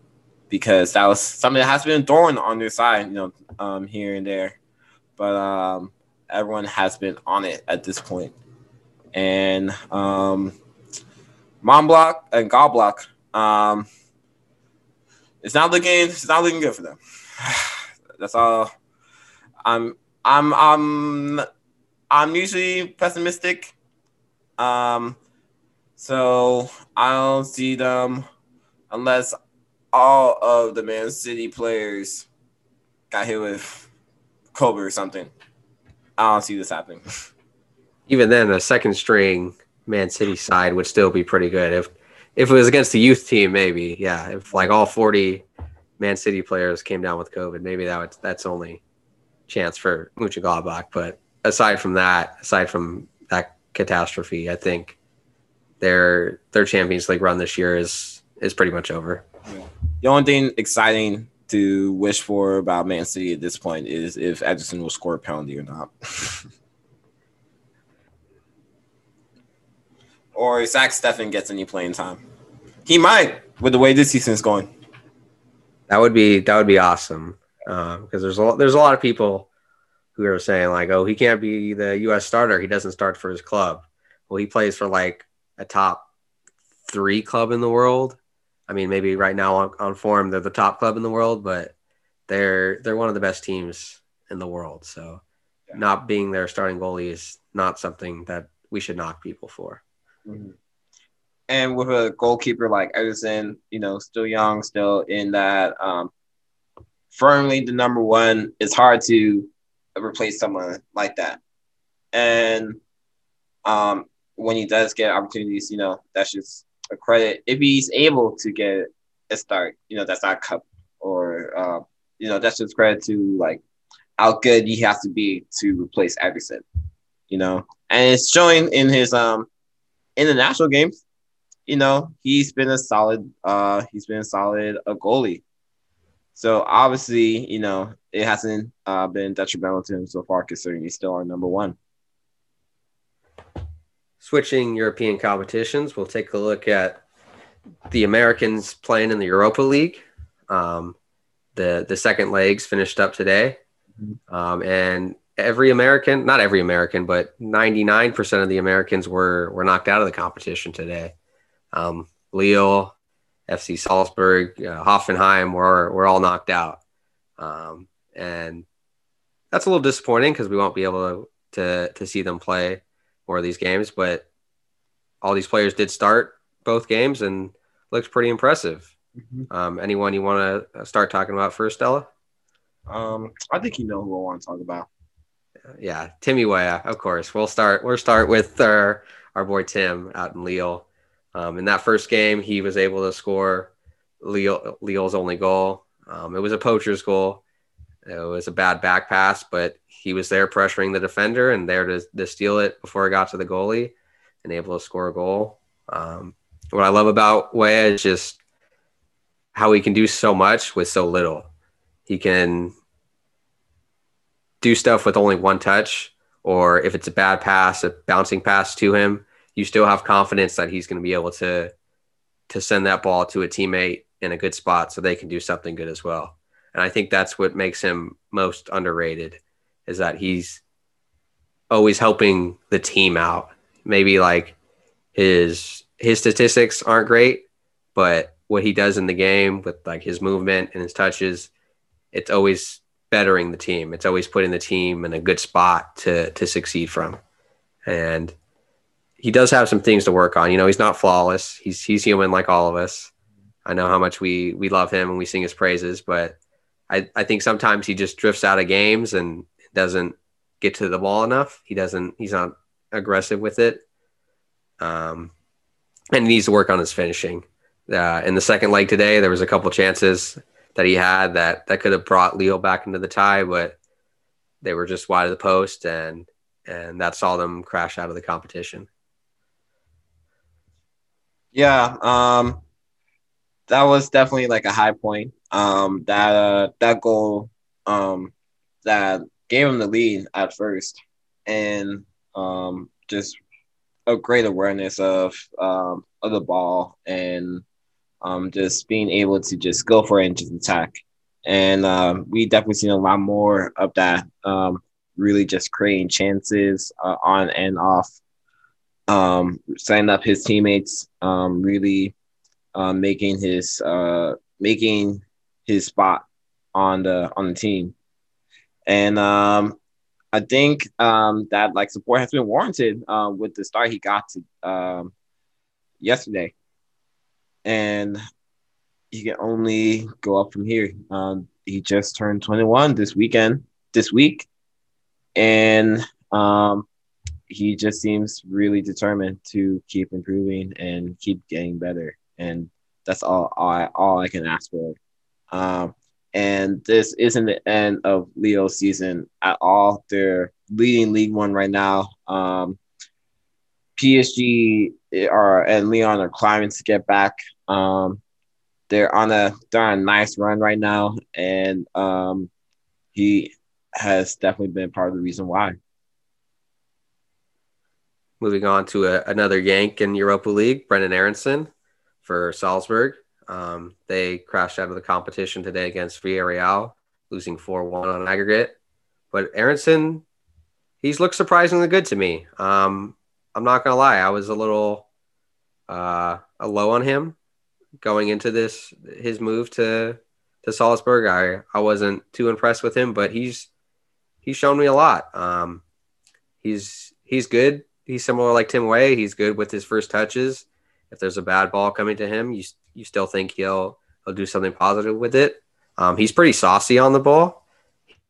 because that was something that has been thrown on their side, you know, um, here and there. But um, everyone has been on it at this point. And um, Block and Goblock, um, it's not looking it's not looking good for them. That's all. I'm I'm I'm I'm usually pessimistic. Um so I don't see them unless all of the Man City players got hit with COVID or something. I don't see this happening. Even then, a second string Man City side would still be pretty good. If if it was against the youth team, maybe yeah. If like all forty Man City players came down with COVID, maybe that would that's only chance for Mönchengladbach. But aside from that, aside from that catastrophe, I think their their Champions League run this year is is pretty much over. The only thing exciting to wish for about Man City at this point is if Ederson will score a penalty or not. or Zach Steffen gets any playing time. He might with the way this season is going. That would be that would be awesome because uh, there's a lot, there's a lot of people who are saying like, oh, he can't be the U.S. starter. He doesn't start for his club. Well, he plays for like a top three club in the world. I mean, maybe right now on, on form they're the top club in the world, but they're they're one of the best teams in the world. So, yeah. not being their starting goalie is not something that we should knock people for. Mm-hmm and with a goalkeeper like Ederson, you know, still young, still in that um, firmly the number one, it's hard to replace someone like that. And um, when he does get opportunities, you know, that's just a credit. If he's able to get a start, you know, that's not cup or, uh, you know, that's just credit to like how good he has to be to replace Ederson, you know, and it's showing in his um international games you know, he's been a solid uh he's been a solid a goalie. So obviously, you know, it hasn't uh, been detrimental to him so far, considering he's still our number one. switching European competitions, we'll take a look at the Americans playing in the Europa League. Um, the the second legs finished up today, um, and every American, not every American, but 99% of the Americans were were knocked out of the competition today. Um, Lille, FC Salzburg, uh, Hoffenheim were were all knocked out, um, and that's a little disappointing because we won't be able to, to to see them play more of these games. But all these players did start both games and looks pretty impressive. Mm-hmm. Um, anyone you want to start talking about first, Stella? Um, I think you know who I want to talk about. Yeah, Timmy Weah, of course. We'll start. We'll start with our our boy Tim out in Lille. Um, in that first game, he was able to score Lille, Lille's only goal. Um, it was a poacher's goal. It was a bad back pass, but he was there pressuring the defender and there to, to steal it before it got to the goalie and able to score a goal. Um, what I love about Weah is just how he can do so much with so little. He can do stuff with only one touch, or if it's a bad pass, a bouncing pass to him, you still have confidence that he's going to be able to to send that ball to a teammate in a good spot so they can do something good as well. And I think that's what makes him most underrated is that he's always helping the team out. Maybe like his his statistics aren't great, but what he does in the game with like his movement and his touches, it's always bettering the team. It's always putting the team in a good spot to to succeed from. And he does have some things to work on. You know, he's not flawless. He's he's human like all of us. I know how much we we love him and we sing his praises, but I, I think sometimes he just drifts out of games and doesn't get to the ball enough. He doesn't he's not aggressive with it. Um and he needs to work on his finishing. Uh, in the second leg today, there was a couple chances that he had that that could have brought Lille back into the tie, but they were just wide of the post, and and that saw them crash out of the competition. Yeah, um, that was definitely like a high point. Um, that uh, that goal um, that gave him the lead at first, and um, just a great awareness of um, of the ball and um, just being able to just go for it and just attack. And um, we definitely seen a lot more of that, um, really just creating chances uh, on and off, um, setting up his teammates, um, really uh, making his uh, making his spot on the on the team. And um, I think um, that like support has been warranted uh, with the start he got to um, yesterday and he can only go up from here. Um, he just turned 21 this weekend, this week, and um, he just seems really determined to keep improving and keep getting better. And that's all, I, all I can ask for. Um, and this isn't the end of Lille's season at all. They're leading League One right now. Um, PSG are and Lyon are climbing to get back. Um, they're on a they're on a nice run right now, and um, he has definitely been part of the reason why. Moving on to a, another Yank in Europa League, Brenden Aaronson for Salzburg. Um, they crashed out of the competition today against Villarreal, losing 4 1 on aggregate. But Aaronson, he's looked surprisingly good to me. Um, I'm not going to lie, I was a little uh, low on him going into this his move to to Salzburg. I I wasn't too impressed with him, but he's he's shown me a lot. Um, he's he's good. He's similar like Tim Weah. He's good with his first touches. If there's a bad ball coming to him, you you still think he'll he'll do something positive with it. Um, he's pretty saucy on the ball.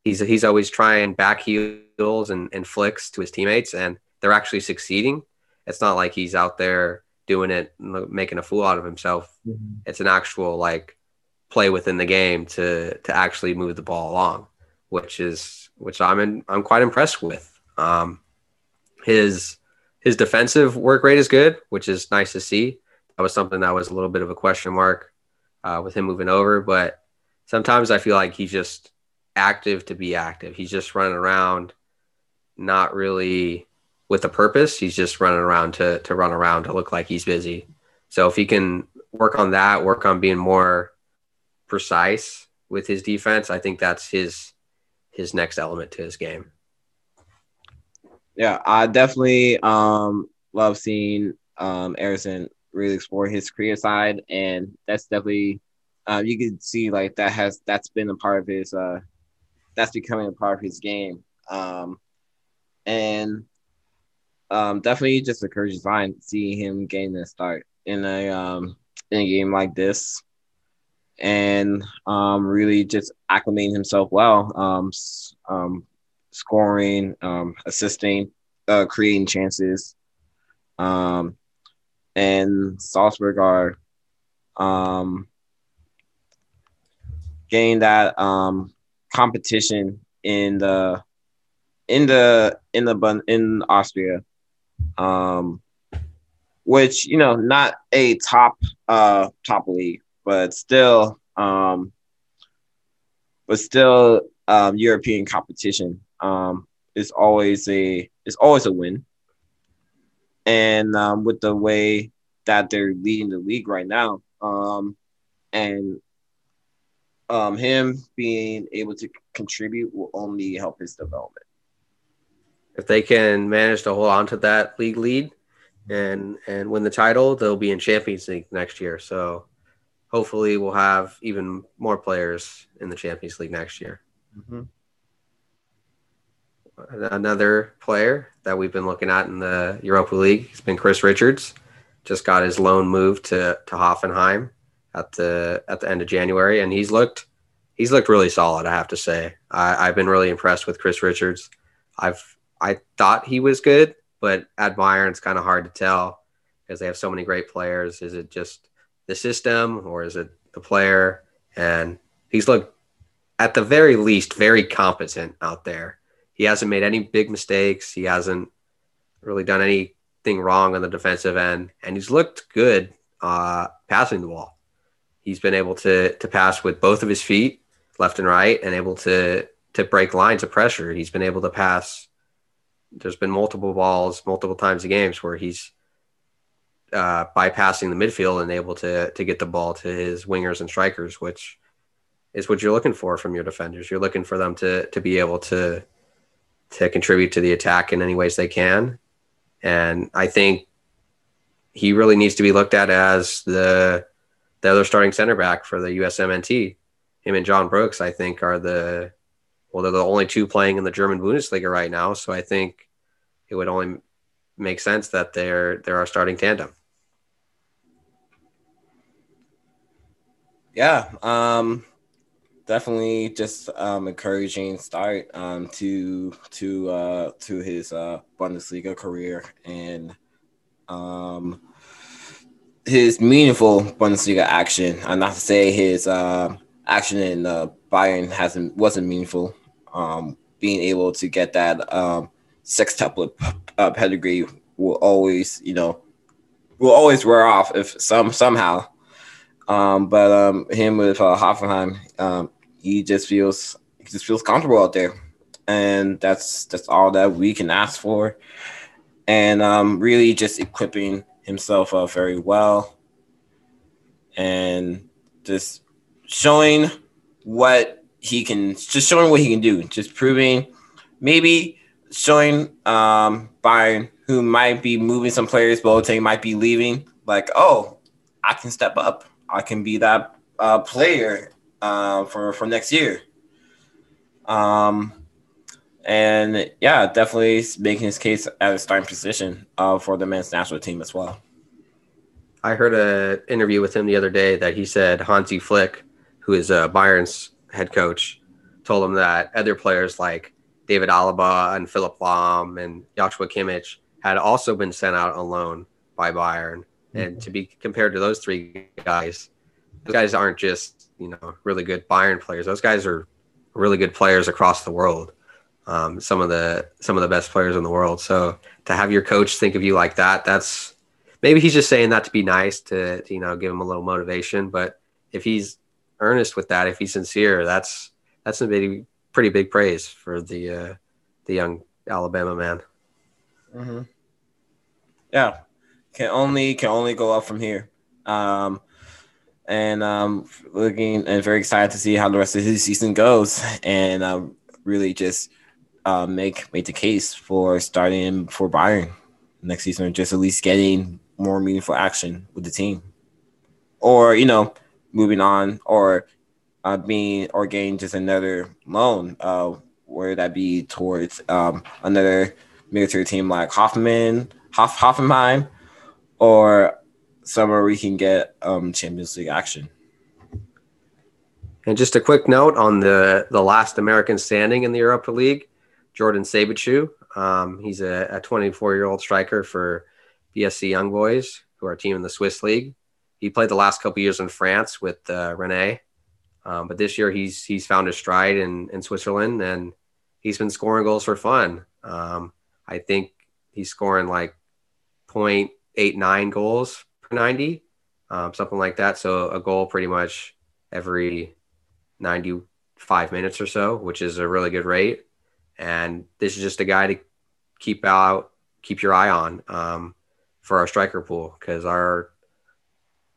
He's he's always trying back heels and, and flicks to his teammates, and they're actually succeeding. It's not like he's out there doing it, making a fool out of himself. Mm-hmm. It's an actual like play within the game to to actually move the ball along, which is which I'm in, I'm quite impressed with. Um, his his defensive work rate is good, which is nice to see. That was something that was a little bit of a question mark uh, with him moving over, but sometimes I feel like he's just active to be active. He's just running around, not really with a purpose. He's just running around to to run around to look like he's busy. So if he can work on that, work on being more precise with his defense, I think that's his his next element to his game. Yeah, I definitely um, love seeing um, really explore his career side, and that's definitely um, you can see like that has that's been a part of his uh, that's becoming a part of his game, um, and um, definitely just encourages fine seeing him gain that start in a um, in a game like this, and um, really just acclimating himself well, um, um, scoring, um, assisting, uh, creating chances, um, and Salzburg are um, getting that um, competition in the in the in the in Austria. Um, which you know not a top uh top league, but still um, but still um, European competition um, is always a is always a win. And um, with the way that they're leading the league right now, um, and um, him being able to contribute will only help his development. If they can manage to hold on to that league lead, and and win the title, they'll be in Champions League next year. So hopefully, we'll have even more players in the Champions League next year. Mm-hmm. Another player that we've been looking at in the Europa League has been Chris Richards. Just got his loan moved to to Hoffenheim at the at the end of January, and he's looked he's looked really solid. I have to say, I, I've been really impressed with Chris Richards. I've I thought he was good but at Bayern, it's kind of hard to tell because they have so many great players. Is it just the system or is it the player? And he's looked, at the very least, very competent out there. He hasn't made any big mistakes. He hasn't really done anything wrong on the defensive end, and he's looked good uh, passing the ball. He's been able to to pass with both of his feet, left and right, and able to to break lines of pressure. He's been able to pass there's been multiple balls, multiple times in games where he's uh, bypassing the midfield and able to to get the ball to his wingers and strikers, which is what you're looking for from your defenders. You're looking for them to to be able to to contribute to the attack in any ways they can, and I think he really needs to be looked at as the the other starting center back for the USMNT. Him and John Brooks, I think, are the well, they're the only two playing in the German Bundesliga right now. So I think it would only make sense that they're they're our starting tandem. Yeah, um, definitely just um, encouraging start um, to to uh, to his uh, Bundesliga career and um, his meaningful Bundesliga action. I'm not to say his uh, action in uh, Bayern hasn't wasn't meaningful. Um, being able to get that um, sextuplet uh, pedigree will always, you know, will always wear off if some somehow. Um, but um, him with uh, Hoffenheim, um, he just feels he just feels comfortable out there, and that's that's all that we can ask for. And um, really, just equipping himself up very well, and just showing what he can, just showing what he can do, just proving, maybe showing um, Bayern, who might be moving some players, Boateng might be leaving, like, oh, I can step up. I can be that uh, player uh, for for next year. Um, and yeah, definitely making his case at a starting position uh, for the men's national team as well. I heard an interview with him the other day that he said Hansi Flick who is uh, Bayern's head coach, told him that other players like David Alaba and Philipp Lahm and Joshua Kimmich had also been sent out on loan by Bayern. Mm-hmm. And to be compared to those three guys, those guys aren't just you know really good Bayern players. Those guys are really good players across the world. Um, some of the some of the best players in the world. So to have your coach think of you like that, that's maybe he's just saying that to be nice to, to you know give him a little motivation. But if he's earnest with that, if he's sincere, that's that's a pretty pretty big praise for the uh, the young Alabama man. Mm-hmm. Yeah, can only can only go up from here. Um, and um, looking and very excited to see how the rest of his season goes, and uh, really just uh, make make the case for starting him for Bayern next season, or just at least getting more meaningful action with the team, or you know, moving on, or uh, being or getting just another loan. Uh, where that be towards um, another military team like Hoffman, Hoff, Hoffenheim, or somewhere we can get um, Champions League action. And just a quick note on the the last American standing in the Europa League, Jordan Siebatcheu. Um, he's a 24 year old striker for BSC Young Boys, who are a team in the Swiss league. He played the last couple years in France with uh, Rennes, um, but this year he's he's found his stride in in Switzerland, and he's been scoring goals for fun. Um, I think he's scoring like 0.89 goals 90, um, something like that. So a goal pretty much every 95 minutes or so, which is a really good rate. And this is just a guy to keep out, keep your eye on um, for our striker pool because our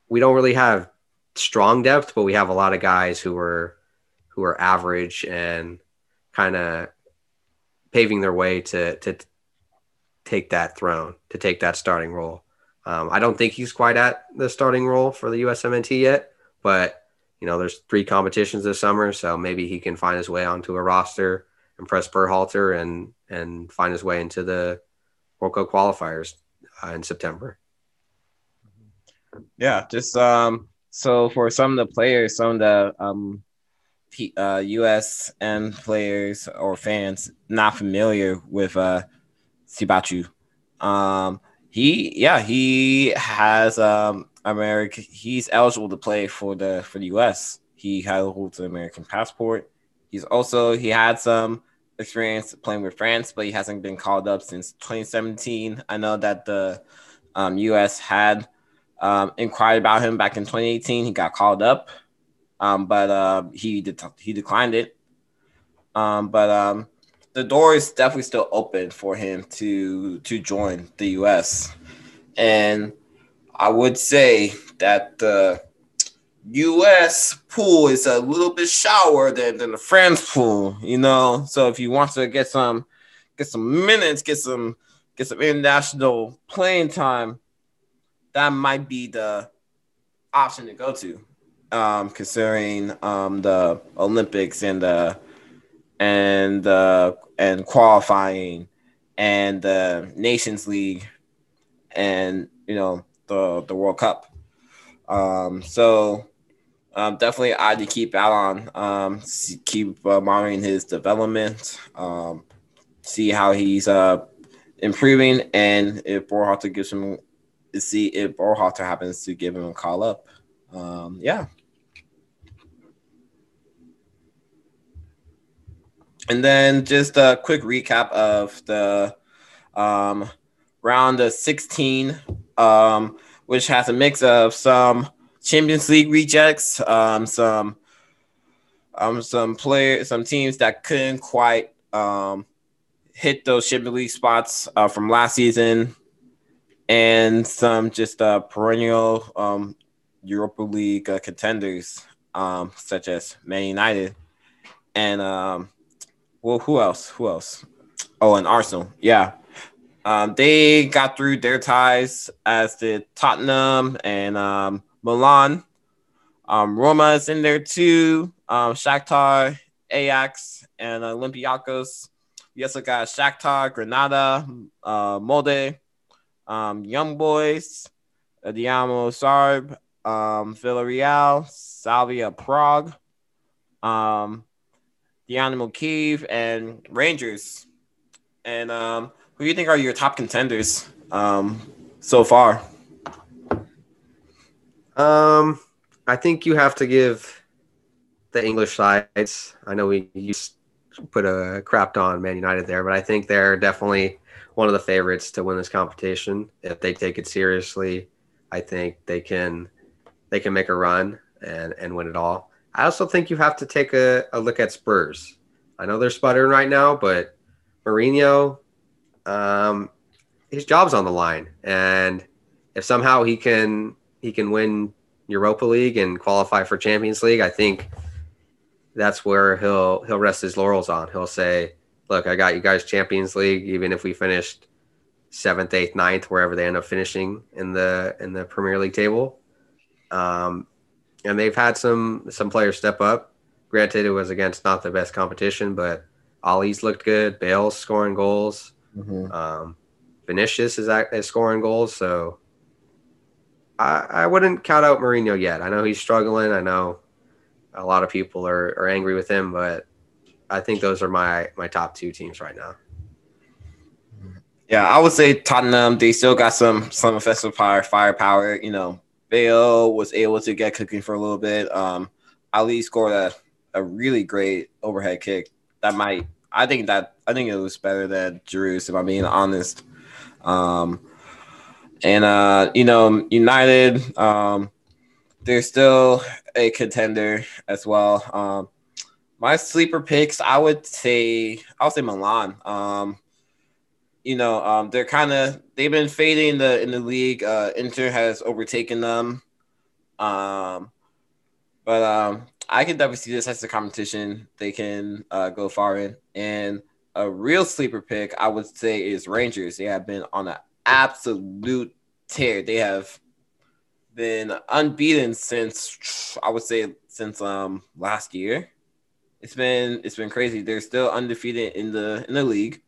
we don't really have strong depth, but we have a lot of guys who are who are average and kind of paving their way to to take that throne, to take that starting role. Um, I don't think he's quite at the starting role for the USMNT yet, but you know, there's three competitions this summer, so maybe he can find his way onto a roster, impress Berhalter, and and find his way into the World Cup qualifiers uh, in September. Yeah, just um, so for some of the players, some of the um, P, uh, USM players or fans not familiar with uh, Siebatcheu, um, he yeah he has um America. He's eligible to play for the for the U.S. He has holds an American passport. He's also he had some experience playing with France, but he hasn't been called up since 2017. I know that the um, U.S. had um, inquired about him back in 2018. He got called up, um, but uh, he de- he declined it. Um, but um, the door is definitely still open for him to to join the U.S. and I would say that the U.S. pool is a little bit shallower than, than the France pool, you know. So if you want to get some get some minutes, get some get some international playing time, that might be the option to go to. Um, considering um, the Olympics and the and uh, and qualifying and the Nations League and you know the the World Cup. Um, so um, definitely I to keep out on, um, keep uh, monitoring his development, um, see how he's uh, improving, and if Berhalter gives him, see if Berhalter happens to give him a call up. Um, yeah. And then just a quick recap of the um, round of 16 um, which has a mix of some Champions League rejects, um, some um, some players, some teams that couldn't quite um, hit those Champions League spots uh, from last season, and some just uh, perennial um, Europa League uh, contenders, such as Man United, and well, who else? Who else? Oh, and Arsenal. Yeah. Um, they got through their ties as did Tottenham and um, Milan. Um, Roma is in there too. Um, Shakhtar, Ajax, and Olympiacos. We also got Shakhtar, Granada, uh, Molde, um, Young Boys, Dinamo Zagreb, um, Villarreal, Slavia Prague, um, Dynamo Kiev, and Rangers. And um, who do you think are your top contenders um, so far? Um, I think you have to give the English sides. I know we used put a crapped on Man United there, but I think they're definitely one of the favorites to win this competition. If they take it seriously, I think they can they can make a run and and win it all. I also think you have to take a, a look at Spurs. I know they're sputtering right now, but Mourinho um, his job's on the line, and if somehow he can he can win Europa League and qualify for Champions League, I think that's where he'll he'll rest his laurels on. He'll say, "Look, I got you guys Champions League, even if we finished seventh, eighth, ninth, wherever they end up finishing in the in the Premier League table." Um, and they've had some some players step up. Granted, it was against not the best competition, but Alli's looked good. Bale's scoring goals. Mm-hmm. Um, Vinicius is, is scoring goals. So I, I wouldn't count out Mourinho yet. I know he's struggling. I know a lot of people are, are angry with him, but I think those are my my top two teams right now. Yeah, I would say Tottenham. They still got some some offensive fire firepower. You know, Bale was able to get cooking for a little bit. Um, Alli scored a, a really great overhead kick that might. I think that I think it was better than Giroud's if I'm being honest. Um, and uh, you know, United, um, they're still a contender as well. Um, my sleeper picks, I would say, I would say Milan. Um, you know, um, they're kind of they've been fading in the in the league. Uh, Inter has overtaken them, um, but um, I can definitely see this as a competition they can uh, go far in. And a real sleeper pick, I would say, is Rangers. They have been on an absolute tear. They have been unbeaten since I would say since um last year. It's been it's been crazy. They're still undefeated in the in the league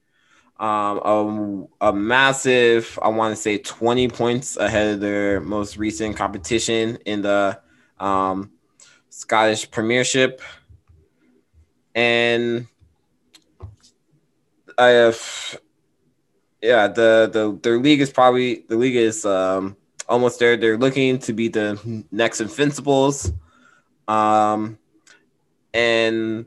um, a, a massive, I want to say 20 points ahead of their most recent competition in the um, Scottish Premiership. And I have, yeah, the, the their league is probably the league is um, almost there. They're looking to be the next Invincibles. Um, and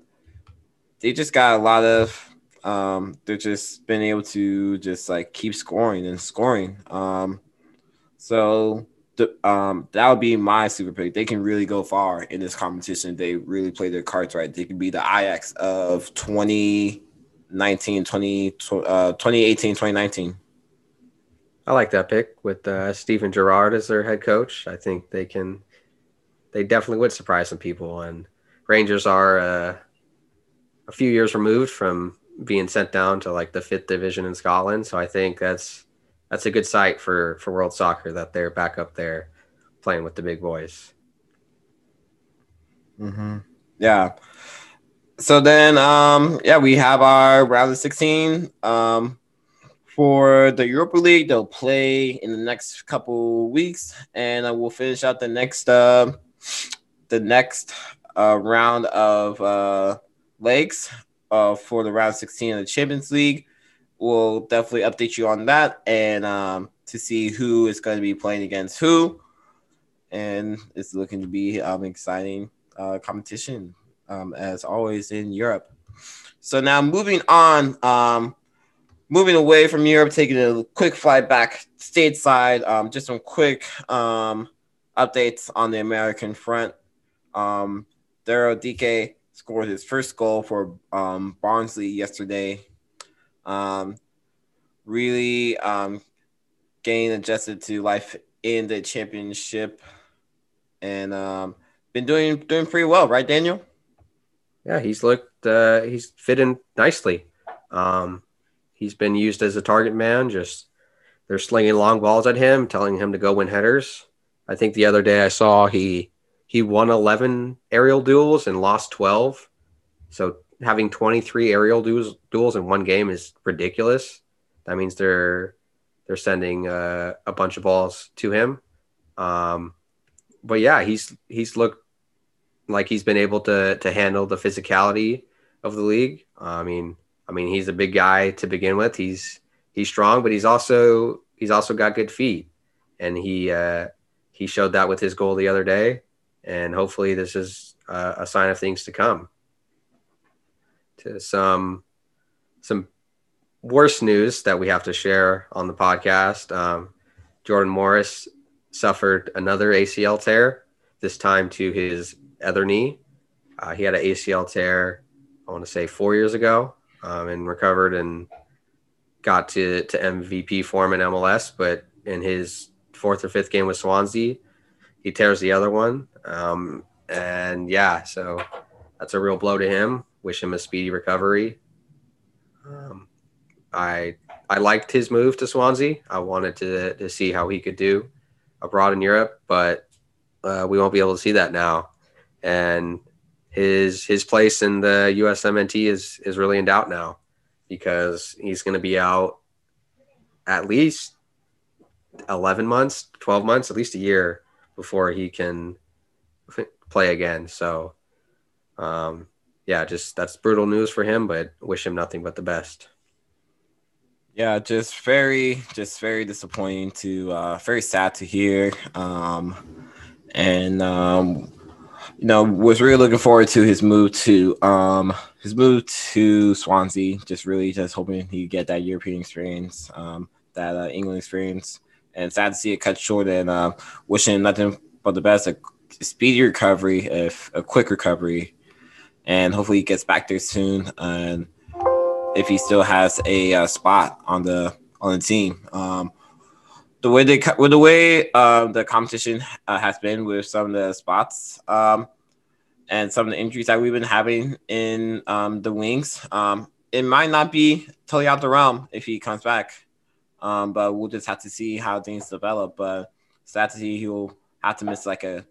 they just got a lot of um, they're just been able to just like keep scoring and scoring. Um, so the, um, that would be my super pick. They can really go far in this competition. They really play their cards right. They can be the Ajax of 2019, 20, uh, 2018, 2019. I like that pick with uh, Steven Gerrard as their head coach. I think they can, they definitely would surprise some people. And Rangers are uh, a few years removed from being sent down to like the fifth division in Scotland. So I think that's that's a good sight for for world soccer that they're back up there playing with the big boys. Mm-hmm. Yeah. So then, um, yeah, we have our round of 16. Um, for the Europa League, they'll play in the next couple weeks, and uh, we'll finish out the next uh, the next uh, round of uh, legs uh, for the round 16 of the Champions League. We'll definitely update you on that and um, to see who is going to be playing against who. And it's looking to be um, exciting uh, competition um, as always in Europe. So now moving on, um, moving away from Europe, taking a quick flight back stateside. Um, just some quick um, updates on the American front. Um, Daryl Dike scored his first goal for um, Barnsley yesterday. Um, really um, getting adjusted to life in the championship, and um, been doing doing pretty well, right, Daniel? Yeah, he's looked uh, he's fit in nicely. Um, he's been used as a target man. Just they're slinging long balls at him, telling him to go win headers. I think the other day I saw he he won 11 aerial duels and lost 12. So having 23 aerial duels, duels in one game is ridiculous. That means they're they're sending uh, a bunch of balls to him. Um, but yeah, he's he's looked like he's been able to to handle the physicality of the league. Uh, I mean, I mean he's a big guy to begin with. He's he's strong, but he's also he's also got good feet, and he uh, he showed that with his goal the other day and hopefully this is uh, a sign of things to come. To some some worse news that we have to share on the podcast. Um, Jordan Morris suffered another ACL tear, this time to his other knee. Uh, he had an ACL tear, I want to say four years ago, um, and recovered and got to to MVP form in MLS, but in his fourth or fifth game with Swansea, he tears the other one. Um, and yeah, so that's a real blow to him. Wish him a speedy recovery. Um, I I liked his move to Swansea. I wanted to to see how he could do abroad in Europe, but uh, we won't be able to see that now. And his his place in the USMNT is is really in doubt now because he's going to be out at least 11 months, 12 months, at least a year before he can play again. So, um, yeah, just that's brutal news for him, but wish him nothing but the best. Yeah, just very, just very disappointing to, uh, very sad to hear. Um, and, um, you know, was really looking forward to his move to, um, his move to Swansea. Just really, just hoping he get that European experience, um, that uh, England experience and sad to see it cut short. And uh, wishing nothing but the best, a speedy recovery, if a quick recovery, and hopefully he gets back there soon. And if he still has a uh, spot on the on the team, um, the way they with the way uh, the competition uh, has been with some of the spots. Um, and some of the injuries that we've been having in um, the wings, um, it might not be totally out the realm if he comes back. Um, but we'll just have to see how things develop. But sad to see he'll have to miss like a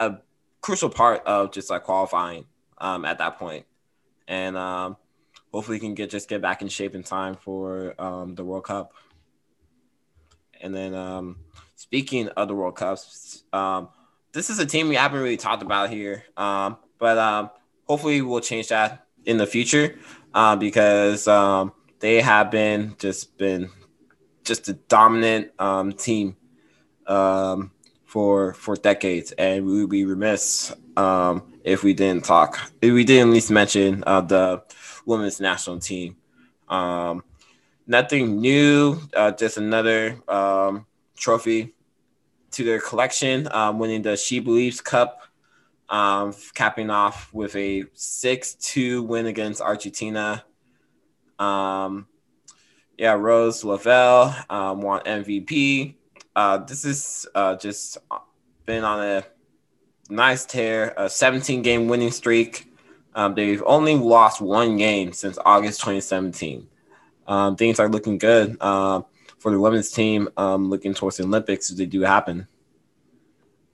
a crucial part of just like qualifying um, at that point. And um, hopefully he can get just get back in shape in time for um, the World Cup. And then um, speaking of the World Cups, um, this is a team we haven't really talked about here. But hopefully we'll change that in the future uh, because they have been just been just a dominant um, team um, for for decades, and we would be remiss um, if we didn't talk. If we didn't at least mention uh, the women's national team. Um, nothing new, uh, just another um, trophy to their collection, um, winning the She Believes Cup, um, capping off with a 6 2 win against Argentina. Um, yeah, Rose Lavelle um, won MVP. Uh, this is uh, just been on a nice tear, a 17 game winning streak. Um, they've only lost one game since August 2017. Um, things are looking good uh, for the women's team, um, looking towards the Olympics if they do happen.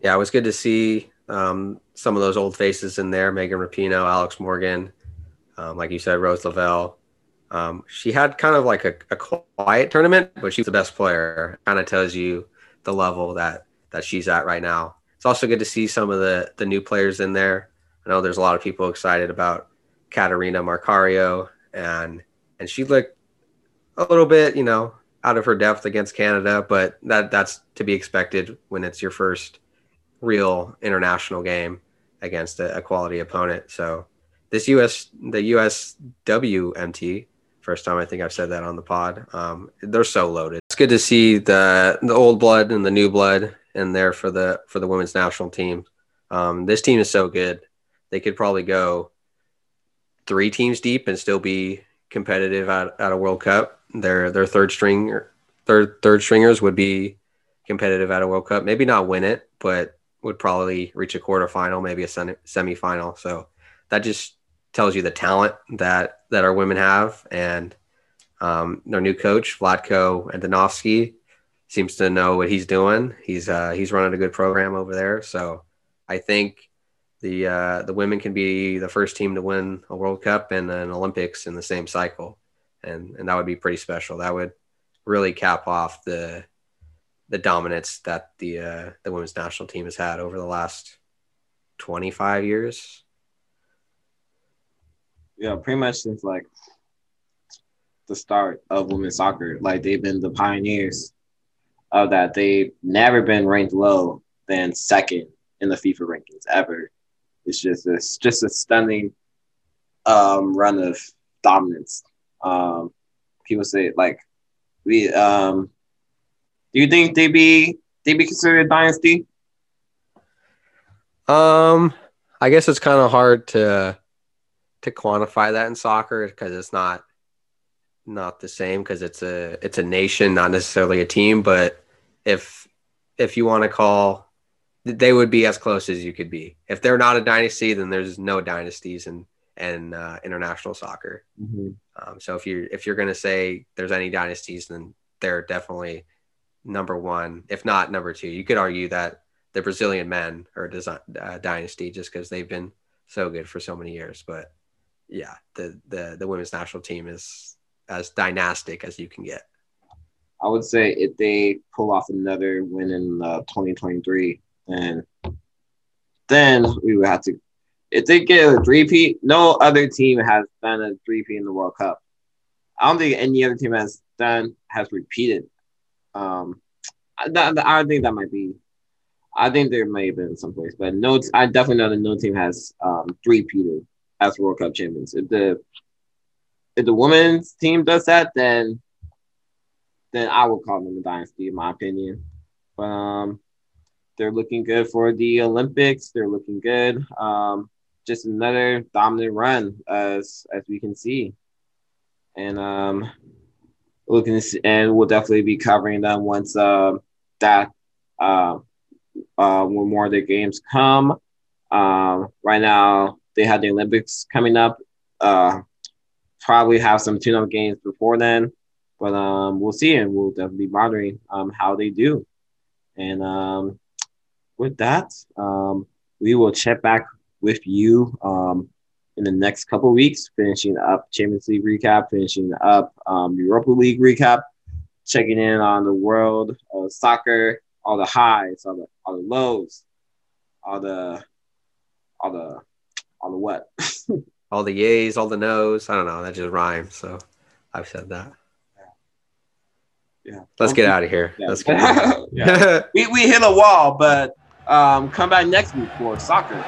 Yeah, it was good to see um, some of those old faces in there Megan Rapinoe, Alex Morgan, um, like you said, Rose Lavelle. Um, she had kind of like a, a, quiet tournament, but she's the best player. Kind of tells you the level that that she's at right now. It's also good to see some of the the new players in there. I know there's a lot of people excited about Catarina Macario, and and she looked a little bit, you know, out of her depth against Canada, but that that's to be expected when it's your first real international game against a, a quality opponent. So this US the USWMT First time I think I've said that on the pod. Um, they're so loaded. It's good to see the the old blood and the new blood in there for the for the women's national team. Um, this team is so good. They could probably go three teams deep and still be competitive at, at a World Cup. Their their third string third third stringers would be competitive at a World Cup. Maybe not win it, but would probably reach a quarterfinal, maybe a semi semifinal. So that just tells you the talent that that our women have, and um, our new coach Vlatko Andonovski seems to know what he's doing. He's uh, he's running a good program over there, so I think the uh, the women can be the first team to win a World Cup and an Olympics in the same cycle, and and that would be pretty special. That would really cap off the the dominance that the uh, the women's national team has had over the last 25 years yeah, pretty much since like the start of women's soccer. Like they've been the pioneers of that. They've never been ranked low than second in the FIFA rankings ever. It's just it's just a stunning um, run of dominance. Um, people say like we um, do you think they be they be considered a dynasty? Um, I guess it's kind of hard to to quantify that in soccer because it's not not the same because it's a it's a nation, not necessarily a team. But if if you want to call, they would be as close as you could be. If they're not a dynasty, then there's no dynasties in in uh, international soccer. Mm-hmm. Um, so if you if you're going to say there's any dynasties, then they're definitely number one, if not number two. You could argue that the Brazilian men are a uh, dynasty just because they've been so good for so many years. But yeah, the the the women's national team is as dynastic as you can get. I would say if they pull off another win in uh, 2023, and then we would have to. If they get a three-peat, no other team has done a three-peat in the World Cup. I don't think any other team has done has repeated. Um, I, I don't think that might be. I think there may have been some place, but no, I definitely know that no team has um, three-peated as World Cup champions. If the if the women's team does that, then then I would call them a dynasty, in my opinion. But um, they're looking good for the Olympics. They're looking good. Um, just another dominant run, as as we can see, and um, looking see, and we'll definitely be covering them once uh, that uh, uh, when more of the games come. Um, right now, they have the Olympics coming up. Uh, probably have some tune-up games before then, but um, we'll see, and we'll definitely be monitoring um, how they do. And um, with that, um, we will check back with you um, in the next couple weeks, finishing up Champions League recap, finishing up um, Europa League recap, checking in on the world of soccer, all the highs, all the all the lows, all the all the all the what. all the yays, all the nos. I don't know. That just rhymes. So I've said that. Yeah. Let's get out of here. Let's get out yeah. we, we hit a wall, but um, come back next week for soccer.